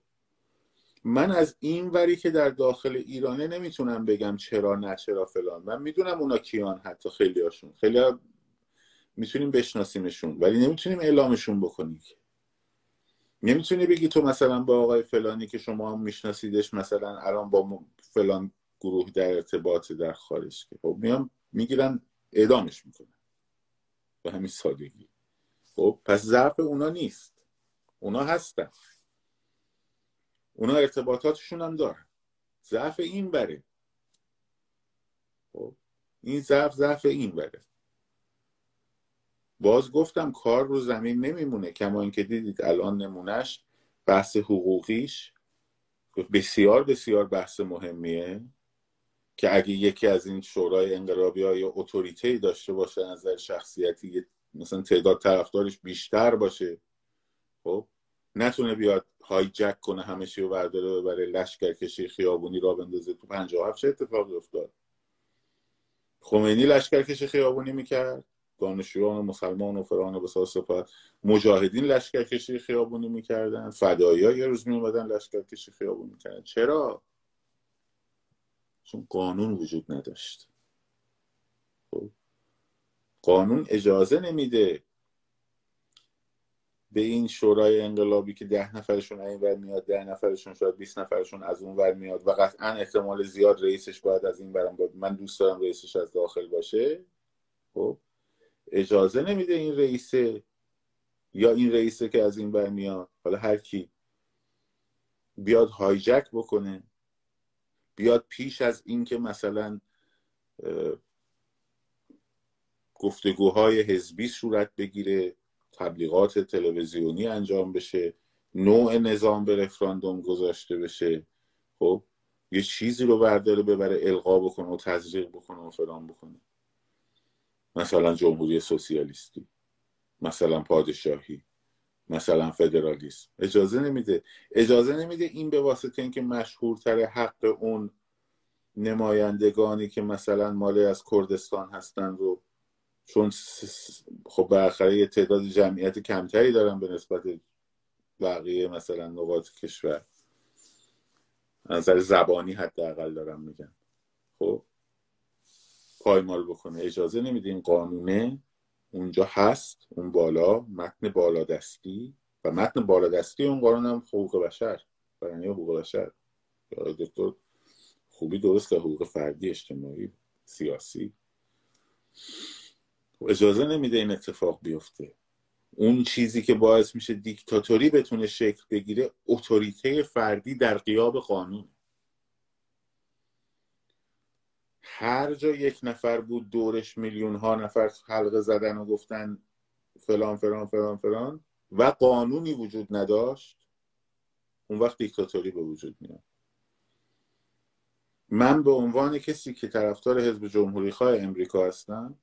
A: من از این وری که در داخل ایرانه نمی‌تونم بگم چرا نه چرا فلان. من می‌دونم اونا کیان حتی خیلی هاشون خیلی ها می‌تونیم بشناسیمشون ولی نمی‌تونیم اعلامشون بکنیم. نمی‌تونی بگی تو مثلا با آقای فلانی که شما هم میشناسیدش مثلا الان با فلان گروه در ارتباط در خارج که. خب میام می‌گیرن اعدامش می‌کنن به همین سادگی. خب پس ضعف اونا نیست. اونا هستن. اونا ارتباطاتشون هم دارن. ضعف این بره. خب این ضعف ضعف این بره. باز گفتم کار رو زمین نمیمونه. کما اینکه دیدید الان نمونهش بحث حقوقیش بسیار بسیار بحث مهمیه که اگه یکی از این شورای انقلابی ها یا اتوریته داشته باشه نظر شخصیتی مثلا تعداد طرفدارش بیشتر باشه خب نتونه بیاد جک کنه همه چی رو برداره ببره لشکر کشی خیابونی را بندازه تو 57 چه اتفاقی افتاد؟ خمینی لشکر کشی خیابونی می‌کرد دانشجویان مسلمان و فران به صفت مجاهدین لشکر کشی خیابونی می‌کردن فدایی یه روز میومدن لشکر کشی خیابونی می‌کردن. چرا؟ چون قانون وجود نداشت. خب؟ قانون اجازه نمیده به این شورای انقلابی که ده نفرشون این ور میاد ده نفرشون شاید 20 نفرشون از اون ور میاد و قطعا احتمال زیاد رئیسش باید از این برم باید. من دوست دارم رئیسش از داخل باشه. خب؟ اجازه نمیده این رئیسه یا این رئیسه که از این بر میاد. حالا هر کی بیاد هایجک بکنه بیاد پیش از اینکه مثلا گفتگوهای حزبی صورت بگیره. تبلیغات تلویزیونی انجام بشه نوع نظام به رفراندوم گذاشته بشه. خب یه چیزی رو برداره ببره القا بکنه و تزریق بکنه و فلان بکنه. مثلا جمهوری سوسیالیستی مثلا پادشاهی مثلا فدرالیسم. اجازه نمیده. اجازه نمیده این به واسطه اینکه مشهورتر حق اون نمایندگانی که مثلا مال از کردستان هستن رو چون خب بالاخره یه تعداد جمعیت کمتری دارن به نسبت بقیه مثلا نقاط کشور. نظر زبانی حداقل دارم میگن. خب؟ پایمال بکنه. اجازه نمیده این قانونه اونجا هست اون بالا متن بالادستی. و متن بالادستی اون قانون هم حقوق بشر. برای حقوق بشر. دکتر خوبی درست که حقوق فردی اجتماعی سیاسی. اجازه نمیده این اتفاق بیفته. اون چیزی که باعث میشه دیکتاتوری بتونه شکل بگیره اتوریته فردی در قیاب قانون. هر جا یک نفر بود دورش میلیون ها نفر حلقه زدن و گفتن فلان فلان فلان فلان و قانونی وجود نداشت اون وقت دیکتاتوری به وجود میاد. من به عنوان کسی که طرفدار حزب جمهوری خواه امریکا هستم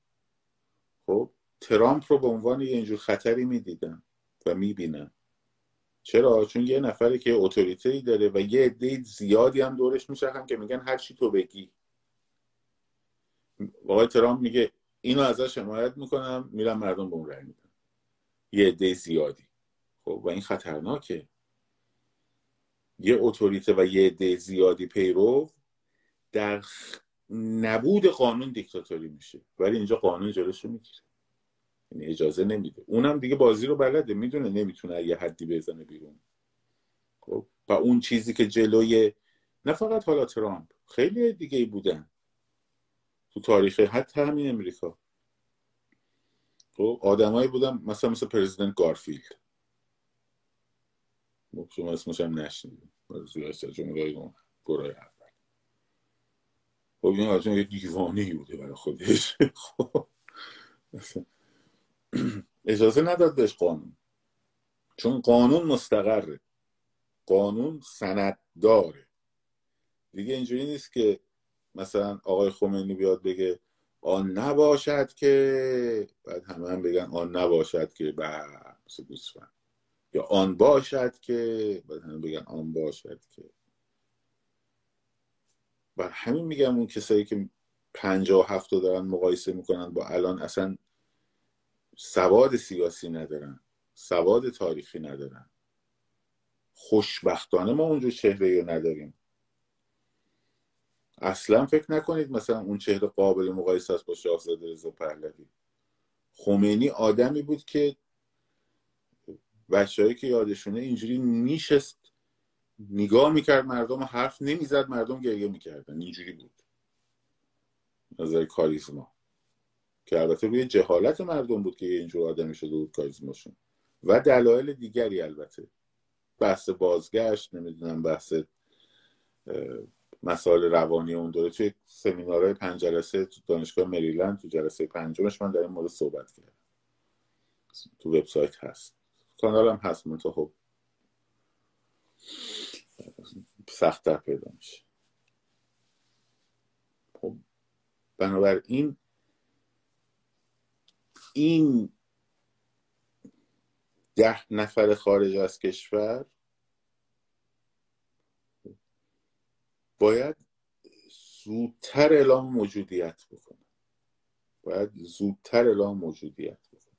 A: خب ترامپ رو به عنوان یه اینجور خطری می‌دیدم و می‌بینم چرا؟ چون یه نفری که اتوریته ای داره و یه عده زیادی هم دورش میشن که میگن هر چی تو بگی. آقای ترامپ میگه اینو ازش حمایت می‌کنم میرم مردم به اون رای میدن. یه عده زیادی. خب و این خطرناکه. یه اتوریته و یه عده زیادی پیرو در نبود قانون دیکتاتوری میشه ولی اینجا قانون جلوش رو می‌گیره. یعنی اجازه نمیده. اونم دیگه بازی رو بلده می‌دونه نمی‌تونه یه حدی بزنه بیرون. خب؟ و اون چیزی که جلوی نه فقط حالا ترامپ خیلی دیگه بودن. تو تاریخ حتی همین امریکا. خب؟ آدمایی بودن مثلا مثل پرزیدنت گارفیلد. خب، شما اسمش هم جمهوری گروه اول خب این آدم یه دیوانه بوده برای خودش. خب. اجازه نداد بهش قانون. چون قانون مستقره. قانون سند داره دیگه اینجوری نیست که مثلا آقای خمینی بیاد بگه آن نباشد که بعد همه هم بگن آن نباشد که بس گوسفند یا آن باشد که بعد همه بگن آن باشد که. و همین میگم اون کسایی که پنجاه و هفت دارن مقایسه می‌کنن با الان اصلا سواد سیاسی ندارن سواد تاریخی ندارن. خوشبختانه ما اونجور چهره رو نداریم. اصلا فکر نکنید مثلا اون چهره قابل مقایسه است با شاهزاده رضا پهلوی. خمینی آدمی بود که بچههایی که یادشونه اینجوری میشست نگاه می‌کرد مردم حرف نمی‌زد مردم گریه می‌کردن. اینجوری بود. نظر کاریزما. که البته روی جهالت مردم بود که اینجور آدمی شده بود کاریزماشون. و دلایل دیگری البته. بحث بازگشت نمی‌دونم بحث مسائل روانی اون دوره. توی سمینارهای پنج جلسه تو دانشگاه مریلند تو جلسه پنجمش من در این مورد صحبت کردم. تو وبسایت هست. کانالم هست منتها. خب سختتر پیدا میشه. خب بنابراین این ده نفر خارج از کشور باید زودتر اعلام موجودیت بکنه باید زودتر اعلام موجودیت بکنه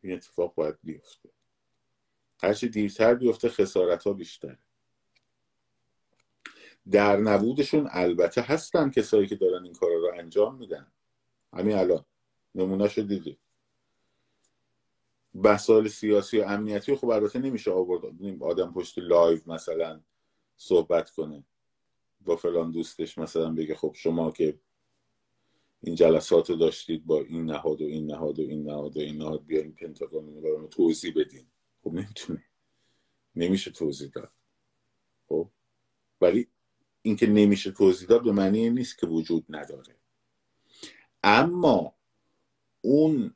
A: این اتفاق باید بیفته. هرچی دیرتر بیفته خسارت ها بیشتره. در نبودشون البته هستن کسایی که دارن این کارا رو انجام میدن. همین الان. نمونه شو دیدید مسائل سیاسی و امنیتی خب البته نمیشه آورد. آدم پشت لایو مثلا صحبت کنه. با فلان دوستش مثلا بگه خب شما که این جلسات رو داشتید با این نهاد و این نهاد و این نهاد و این نهاد بیاین پنتاگون رو توضیح بدین. خب نمی‌تونه. نمیشه توضیح داد. خب؟ ولی اینکه نمیشه توضیح داد به معنی نیست که وجود نداره. اما اون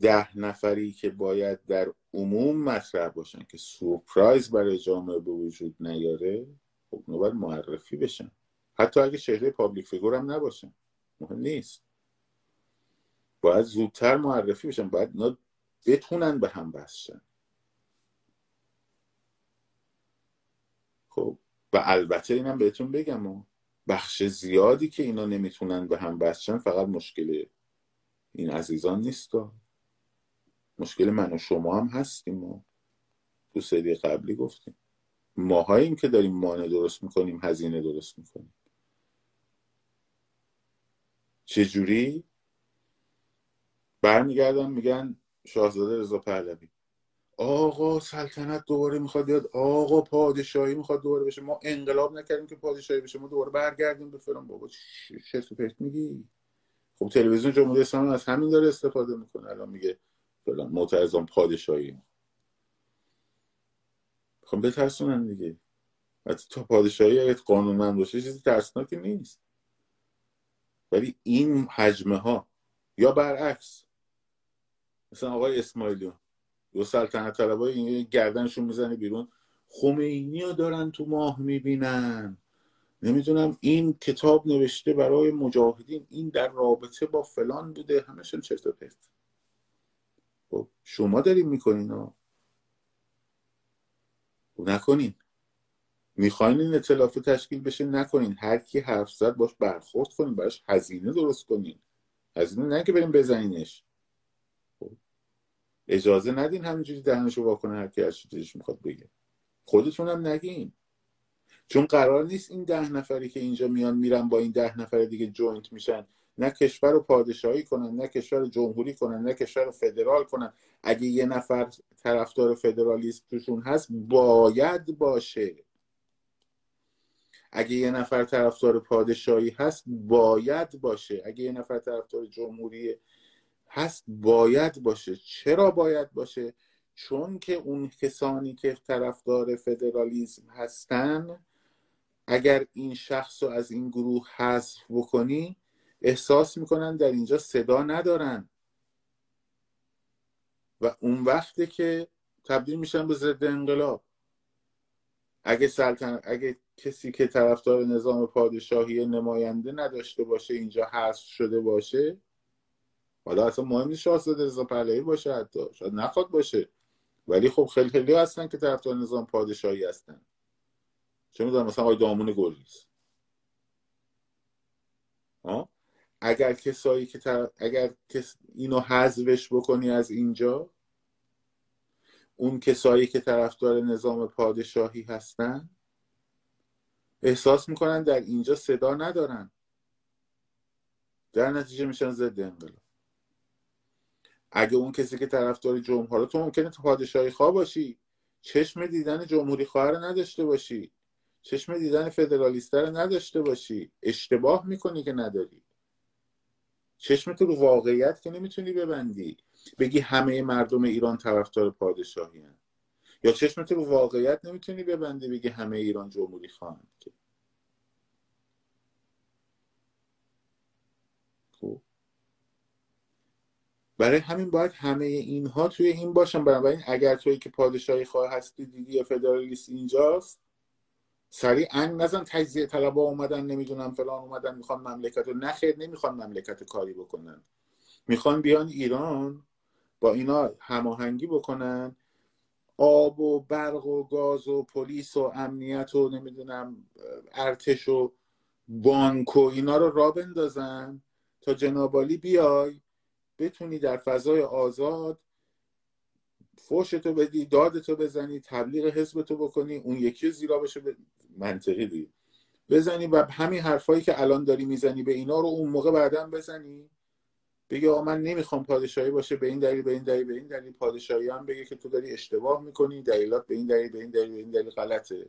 A: ده نفری که باید در عموم مطرح باشن که سورپرایز برای جامعه به وجود نیاره خب باید معرفی بشن. حتی اگه چهره public figure هم نباشن. مهم نیست. باید زودتر معرفی بشن. باید بتونن به هم وصل شن خب و البته اینم بهتون بگم و بخش زیادی که اینا نمی‌تونن به هم وصل شن فقط مشکل این عزیزان نیست. مشکل من و شما هم هستیم و تو سری قبلی گفتیم. ماهاییم که داریم مانع درست می‌کنیم هزینه درست می‌کنیم. چجوری؟ برمیگردن میگن شاهزاده رضا پهلوی. آقا سلطنت دوباره می‌خواد بیاد. آقا پادشاهی می‌خواد دوباره بشه. ما انقلاب نکردیم که پادشاهی بشه. ما دوباره برگردیم به فلان. بابا چه پرت میگی؟ خب تلویزیون جمهوری اسلامی از همین داره استفاده می‌کنه. الان میگه فلان معترضان پادشاهی. خب بترسونن دیگه. حتی تا پادشاهی اگه قانونمند باشه چیزی ترسناکی نیست. ولی این حجمه ها یا برعکس مثلا آقای اسماعیلیون دو سلطنت طلبای گردنشون می‌زنه بیرون. خمینی ها دارن تو ماه می‌بینن. نمی‌دونم این کتاب نوشته برای مجاهدین این در رابطه با فلان بوده. همشون چرت و پرت. خب شما دارین می‌کنین ها. خب نکنین. می‌خواین این اطلاف تشکیل بشه؟ نکنین. هر کی حرف زد باش برخورد کنین براش هزینه درست کنین. هزینه نه که بریم بزنینش. اجازه ندین همینجوری دهنشو واکنه هر کی چیزش می‌خواد بگه. خودتونم نگین. چون قرار نیست این ده نفری که اینجا میان میرن با این ده نفر دیگه جوینت میشن. نه کشور رو پادشاهی کنن نه کشور جمهوری کنن نه کشور رو فدرال کنن. اگه یه نفر طرفدار فدرالیسم توشون هست باید باشه. اگه یه نفر طرفدار پادشاهی هست باید باشه. اگه یه نفر طرفدار جمهوری هست باید باشه. چرا باید باشه؟ چون که اون کسانی که طرفدار فدرالیسم هستن اگر این شخص رو از این گروه حذف بکنی احساس می‌کنن در اینجا صدا ندارن. و اون وقته که تبدیل میشن به ضد انقلاب. اگه سلطن اگه کسی که طرفدار نظام پادشاهی نماینده نداشته باشه اینجا حذف شده باشه حالا اصلا مهم نیست شاهزاده رضا پهلوی باشه حتی. شاید نخواد باشه. ولی خب خیلی خیلی هستن که طرفدار نظام پادشاهی هستن. چه می‌دونم مثلا آقای دامون گلیس اگر کسایی که اگر کس... اینو حذفش بکنی از اینجا اون کسایی که طرفدار نظام پادشاهی هستن احساس می‌کنن در اینجا صدا ندارن. در نتیجه میشن ضد انقلاب. اگه اون کسی که طرفدار جمهوری تو ممکنه پادشاهی خواه باشی. چشم دیدن جمهوری خواه رو نداشته باشی. چشم دیدن فدرالیسته رو نداشته باشی. اشتباه می‌کنی که نداری. چشمت رو واقعیت که نمی‌تونی ببندی. بگی همه مردم ایران طرفدار پادشاهی هن. یا چشمت رو واقعیت نمی‌تونی ببندی بگی همه ایران جمهوری خواهند. که خب برای همین باید همه اینها توی این باشن. بنابراین اگر توی که پادشاهی خواه هستی دیدی یا فدرالیست اینجاست سریع انگ نزن. تجزیه طلبا اومدن نمی‌دونم فلان اومدن می‌خوان مملکت رو نخیر نمی‌خوان مملکت کاری بکنن. می‌خوان بیان ایران با اینا هماهنگی بکنن. آب و برق و گاز و پلیس و امنیت و نمی‌دونم ارتش و بانک و اینا رو را بندازن تا جنابالی بیای. بتونی در فضای آزاد فوشتو بدی دادتو بزنی تبلیغ حزبتو بکنی اون یکی زیرا بشه به منطقی دی بزنی و همین حرفایی که الان داری می‌زنی به اینا رو اون موقع بعدا بزنی. بگی آقا من نمی‌خوام پادشاهی باشه به این دلیل به این دلیل به این دلیل. پادشاهی هم بگه که تو داری اشتباه می‌کنی دلیلات به این دلیل به این دلیل به این دلیل غلطه.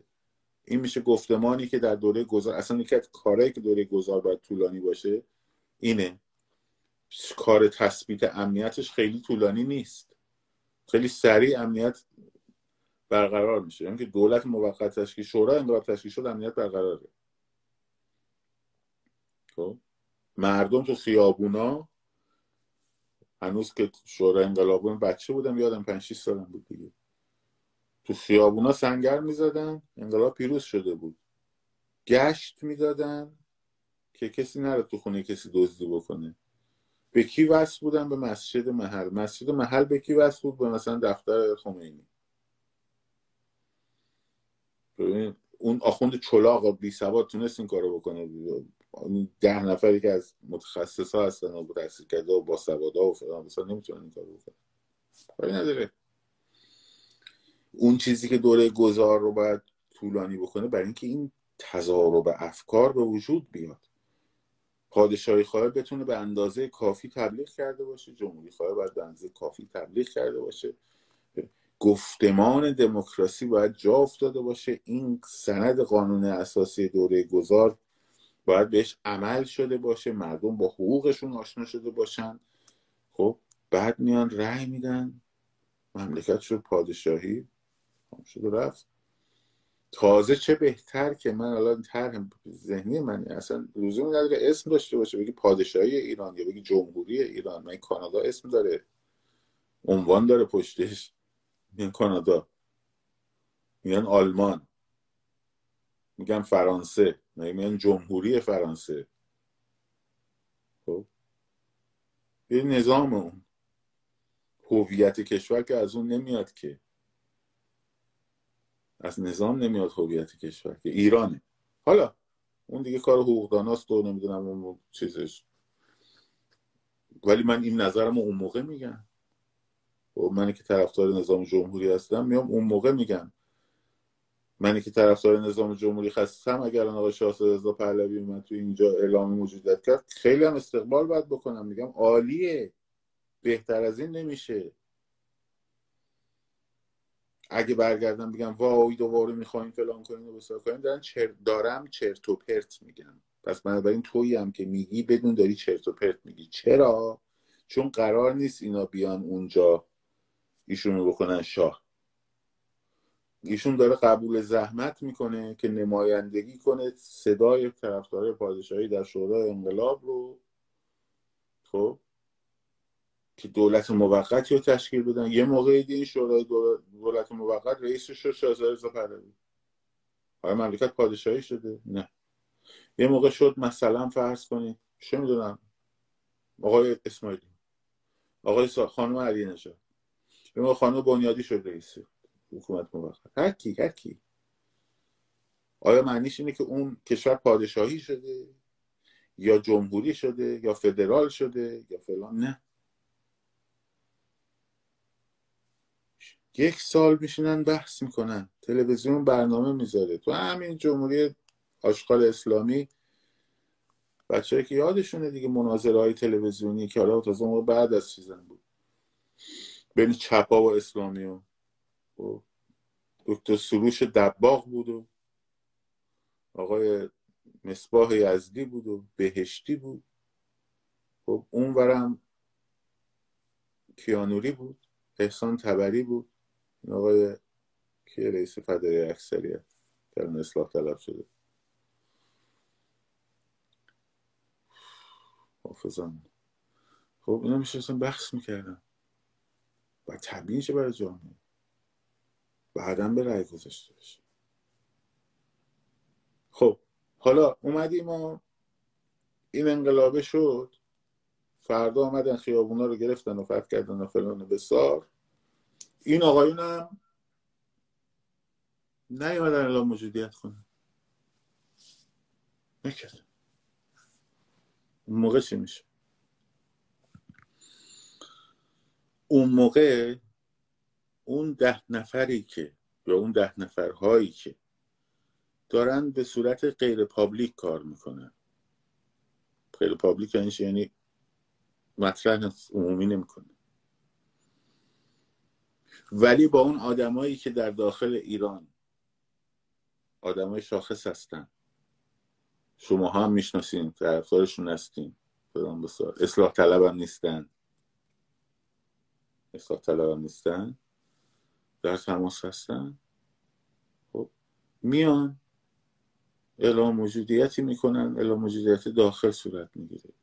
A: این میشه گفتمانی که در دوره گذار اصلا یکی از که دوره گذار باید طولانی باشه اینه. کار تثبیت امنیتش خیلی طولانی نیست. خیلی سریع امنیت برقرار میشه. یعنی که دولت موقت تشکیل شورا انقلاب تشکیل شد امنیت برقراره. خب؟ مردم تو خیابونا هنوز که شورا انقلابون بچه بودم یادم 5 6 سالم بود دیگه. تو خیابونا سنگر می‌زدن انقلاب پیروز شده بود. گشت می‌دادن که کسی نره تو خونه کسی دزدی بکنه. به کی وصل بودن؟ به مسجد محل. مسجد محل به کی وصل بود؟ به مثلا دفتر خمینی. ببین اون آخوند چلاق بی سواد تونست این کارو بکنه. ده نفری که از متخصص ها هستن و تحصیل کرده و با سواد ها و فلان مثلا نمی‌تونن این کارو بکنن. کاری نداره. اون چیزی که دوره گذار رو باید طولانی بکنه برای اینکه این تضارب افکار به وجود بیاد. پادشاهی خواه بتونه به اندازه کافی تبلیغ کرده باشه جمهوری خواه باید به اندازه کافی تبلیغ کرده باشه. گفتمان دموکراسی باید جا افتاده باشه. این سند قانون اساسی دوره گذار باید بهش عمل شده باشه. مردم با حقوقشون آشنا شده باشن. خب بعد میان رأی میدن. مملکت شد پادشاهی. شده رفت. تازه چه بهتر که من الان طرح ذهنی من اصلا لزومی نداره اسم داشته باشه. بگی پادشاهی ایران یا بگی جمهوری ایران. من کانادا اسم داره. عنوان داره پشتش. میگن کانادا. میگن آلمان. میگن فرانسه. میگن جمهوری فرانسه؟ خب. یه نظام اون. هویت کشور که از اون نمیاد که. از نظام نمیاد هویت کشور که ایرانه. حالا اون دیگه کار حقوقداناست و نمی‌دونم اون چیزش. ولی من این نظرم اون موقع میگم. و خب منی که طرفدار نظام جمهوری هستم میام اون موقع میگم. منی که طرفدار نظام جمهوری هستم اگر آقای شاهزاده رضا پهلوی من تو اینجا اعلام موجودیت کرد خیلی هم استقبال باید بکنم. میگم عالیه. بهتر از این نمیشه. اگه برگردم بگم وای دوباره می‌خوایم فلان کنیم و بسار کنیم دارن چر... دارم چرت و پرت میگم پس بنابراین تویی هم که میگی بدون داری چرت و پرت میگی. چرا؟ چون قرار نیست اینا بیان اونجا ایشون بکنن شاه. ایشون داره قبول زحمت می‌کنه که نمایندگی کنه صدای طرفدار پادشاهی در شورای انقلاب رو. خب؟ که دولت موقتی رو تشکیل بدن. یه موقعی این شورای دولت موقت رئیسش شد شاهزاده رضا پهلوی. آیا مملکت پادشاهی شده. نه. یه موقع شد مثلا فرض کنید چه می‌دونم آقای اسماعیلی. آقای خانم علی نژاد. یه موقع خانم بنیادی شد رئیس حکومت موقت. هر کی هر کی. آیا معنیش اینه که اون کشور پادشاهی شده؟ یا جمهوری شده؟ یا فدرال شده؟ یا فلان؟ نه. یک سال میشینن بحث می‌کنن. تلویزیون برنامه می‌ذاره. تو همین جمهوری آشغال اسلامی بچه که یادشونه دیگه مناظره های تلویزیونی که حالا تازه موقع بعد از چیزن بود. بین چپا و اسلامی و دکتر سروش دباغ بود و آقای مصباح یزدی بود و بهشتی بود. خب اون ورم کیانوری بود احسان تبری بود. آقای که رئیس فدای اکثریت در اون اصلاح طلب شده. حافظان خب اینا میشه اصلا بحث می‌کردن. و طبیعی چه برای جامعه؟ بعدا به رأی گذاشته بشه. خب حالا اومدیم و این انقلابه شد. فردا آمدن خیابونا رو گرفتن و فتح کردن و فلان بسار. این آقایون هم نیومدن الان موجودیت کنن. نکردن اون موقع چی میشه؟ اون موقع اون ده نفری که یا اون ده نفرهایی که دارن به صورت غیر public کار می‌کنن. غیر public یعنی یعنی مطرح عمومی نمی‌کنه. ولی با اون آدمایی که در داخل ایران آدمای شاخص هستن. شما هم می‌شناسین طرفدارشون هستین. بدان بسار اصلاح طلب هم نیستن. اصلاح طلب هم نیستن. در تماس هستن. خب میان. اعلام موجودیتی می‌کنن. اعلام موجودیت داخل صورت می‌گیره.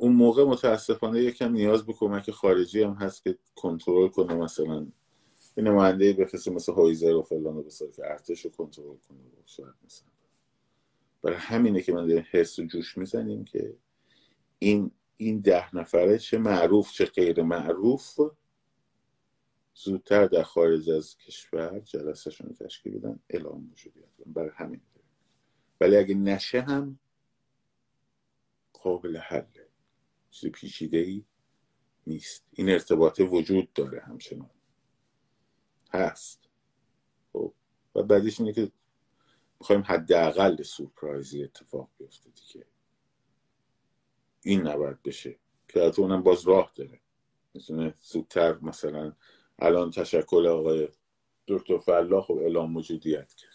A: اون موقع متاسفانه یکم نیاز به کمک خارجی هم هست که کنترل کنه مثلا این نماینده بفرسته مثل هایزر و فلان و بسار که ارتش رو کنترل کنه شاید مثلا. برای همینه که من داریم حس و جوش می‌زنیم که این این ده نفره چه معروف چه غیر معروف زودتر در خارج از کشور جلسهشون رو تشکیل بدن اعلام موجودیت برای همین ولی اگه نشه هم قابل حله. چیز پیچیده ای نیست. این ارتباطه وجود داره همچنان. هست. خب. و بعدش اینه که می‌خوایم حداقل سورپرایزی اتفاق بیفته دیگه. این نباید بشه. که اونم باز راه داره. می‌تونه زودتر مثلا الان تشکل آقای دکتر فلا خب اعلام موجودیت کرد.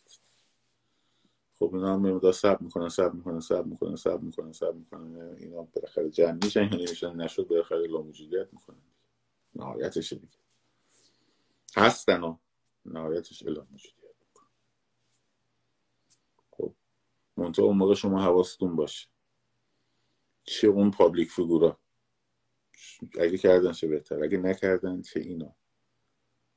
A: خب اینا هم مقدار سب می‌کنن سب می‌کنن سب می‌کنن سب می‌کنن سب می‌کنن. اینا بالاخره جمع میشن یا نمیشن نشد بالاخره اعلام موجودیت می‌کنن. نهایتش دیگه. هستن و نهایتش اعلام موجودیت می‌کنن. خب. منطقه اون موقع شما حواستون باشه. چه اون پابلیک فیگورا. اگه کردن چه بهتر اگه نکردن چه اینا.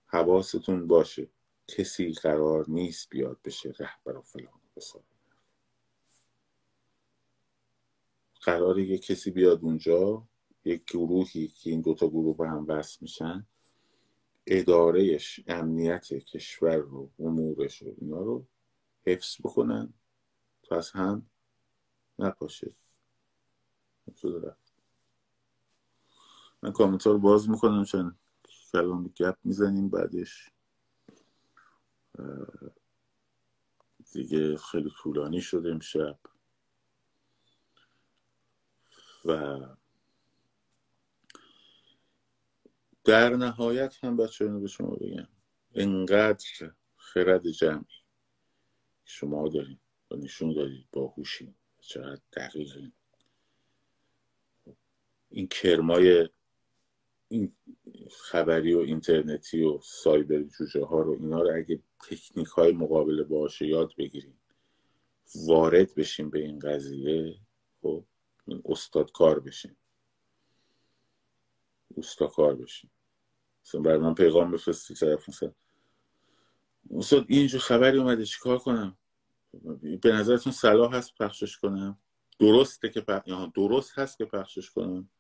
A: حواستون باشه. کسی قرار نیست بیاد بشه رهبر و فلان. بسار قراره یه کسی بیاد اونجا یک گروهی که این دوتا گروه به هم وصل میشن ادارهش امنیت کشور رو امورش رو اینا رو حفظ بکنن. تو از هم نپاشه. من کامنتار رو باز می‌کنم چون کلام گپ می‌زنیم بعدش دیگه خیلی طولانی شده امشب. و در نهایت هم بچه اینو به شما بگم. انقدر خرد جمعی شما داریم و نشون دارید باهوشین چقدر دقیقین این کرمای این خبری و اینترنتی و سایبر جوجه ها رو اینا رو اگه تکنیک های مقابله باشه یاد بگیریم. وارد بشیم به این قضیه خب استاد کار بشیم. استاد کار بشیم. مثلا برای من پیغام بفرستی طرف مثلا استاد اینجور خبری اومده چیکار کنم؟ به نظرتون صلاح هست پخشش کنم؟ درسته که درست هست که پخشش کنم؟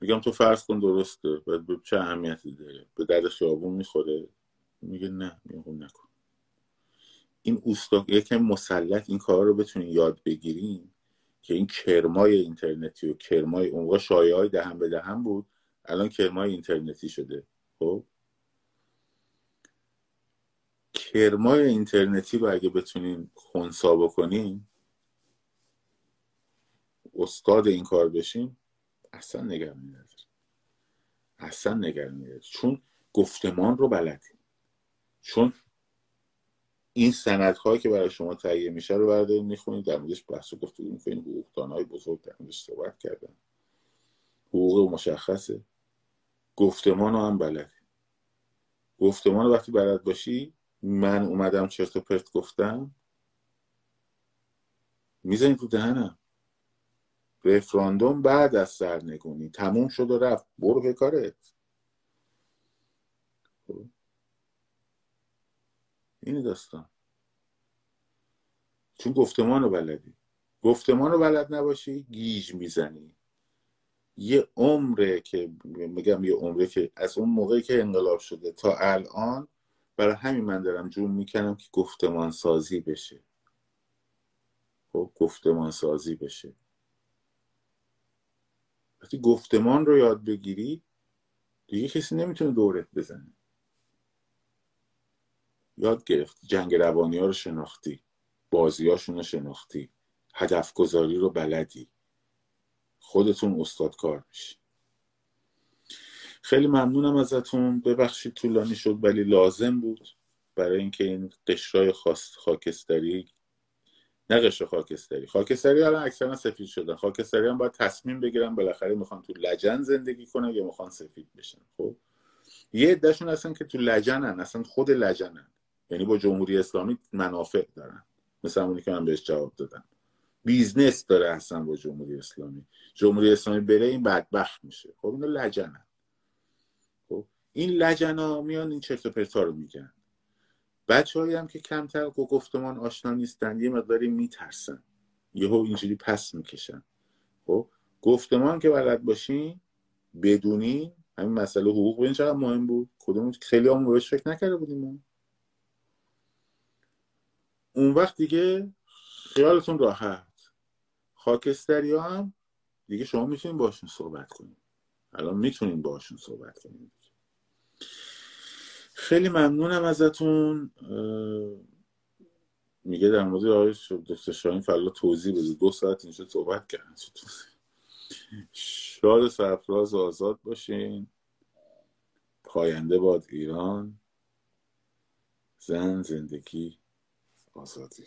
A: میگم تو فرض کن درسته باید به چه اهمیتی داره؟ به درد خیابون می‌خوره؟ میگه نه میگه خب نکن. این اوستا یکم مسلط این کار رو بتونین یاد بگیریم که این کرمای اینترنتی و کرمای اون موقع شایعه های دهن به دهن بود الان کرمای اینترنتی شده. خب؟ کرمای اینترنتی رو اگه بتونین خونسا بکنین استاد این کار بشین اصلا نگرانی نداره اصلا نگرانی نداره چون گفتمان رو بلدیم. چون این سندهایی که برای شما تهیه میشه رو برداریم می‌خونید در موردش بحث و گفتگو می‌کنید. حقوقدان های بزرگ در موردش صحبت کردن. حقوق مشخصه. گفتمان رو هم بلدیم. گفتمان رو وقتی بلد باشی من اومدم چرت و پرت گفتم می‌زنی تو دهنم. رفراندوم بعد از سرنگونی تموم شد و رفت. برو به کارت. خب. این داستان. چون گفتمان رو بلدی. گفتمان رو بلد نباشی گیج می‌زنی. یه عمره که میگم یه عمره که از اون موقعی که انقلاب شده تا الان برای همین من دارم جون می‌کنم که گفتمان سازی بشه. خب گفتمان سازی بشه. وقتی گفتمان رو یاد بگیری دیگه کسی نمی‌تونه دورت بزنه. یاد گرفت جنگ روانی ها رو شناختی بازیاشون رو شناختی هدف گذاری رو بلدی. خودتون استاد کار میشی. خیلی ممنونم ازتون. ببخشید طولانی شد ولی لازم بود. برای اینکه این قشرای خاکستری نه قشر خاکستری. خاکستری الان اکثرا سفید شدن خاکستری هم باید تصمیم بگیرن بالاخره می‌خوان تو لجن زندگی کنن یا می‌خوان سفید بشن. خب؟ یه عدهشون هستن که تو لجنن اصلا خود لجنن. یعنی با جمهوری اسلامی منافع دارن. مثل همونی که من بهش جواب دادم. business داره اصلا با جمهوری اسلامی. جمهوری اسلامی بره این بدبخت میشه. خب اینا لجنن. خب؟ این لجنا میان این چرت و پرتا رو میگن. بچه هم که کمتر با گفتمان آشنا نیستن یه مقداری میترسن. یهو اینجوری پس می‌کشن. خب گفتمان که بلد باشین بدونی همین مسئله حقوق ببین چقدر مهم بود. کدوم خیلی هم بهش فکر نکرده بودیم اون وقت دیگه خیالتون راحت. خاکستری هم دیگه شما می‌تونین باشون صحبت کنید. الان می‌تونین باشون صحبت کنید خیلی ممنونم ازتون. میگه در مورد آقای دکتر شاهین فلا توضیح بده دو ساعت اینجا صحبت کردن. شاد سرفراز آزاد باشین. پاینده باد ایران. زن زندگی آزادی.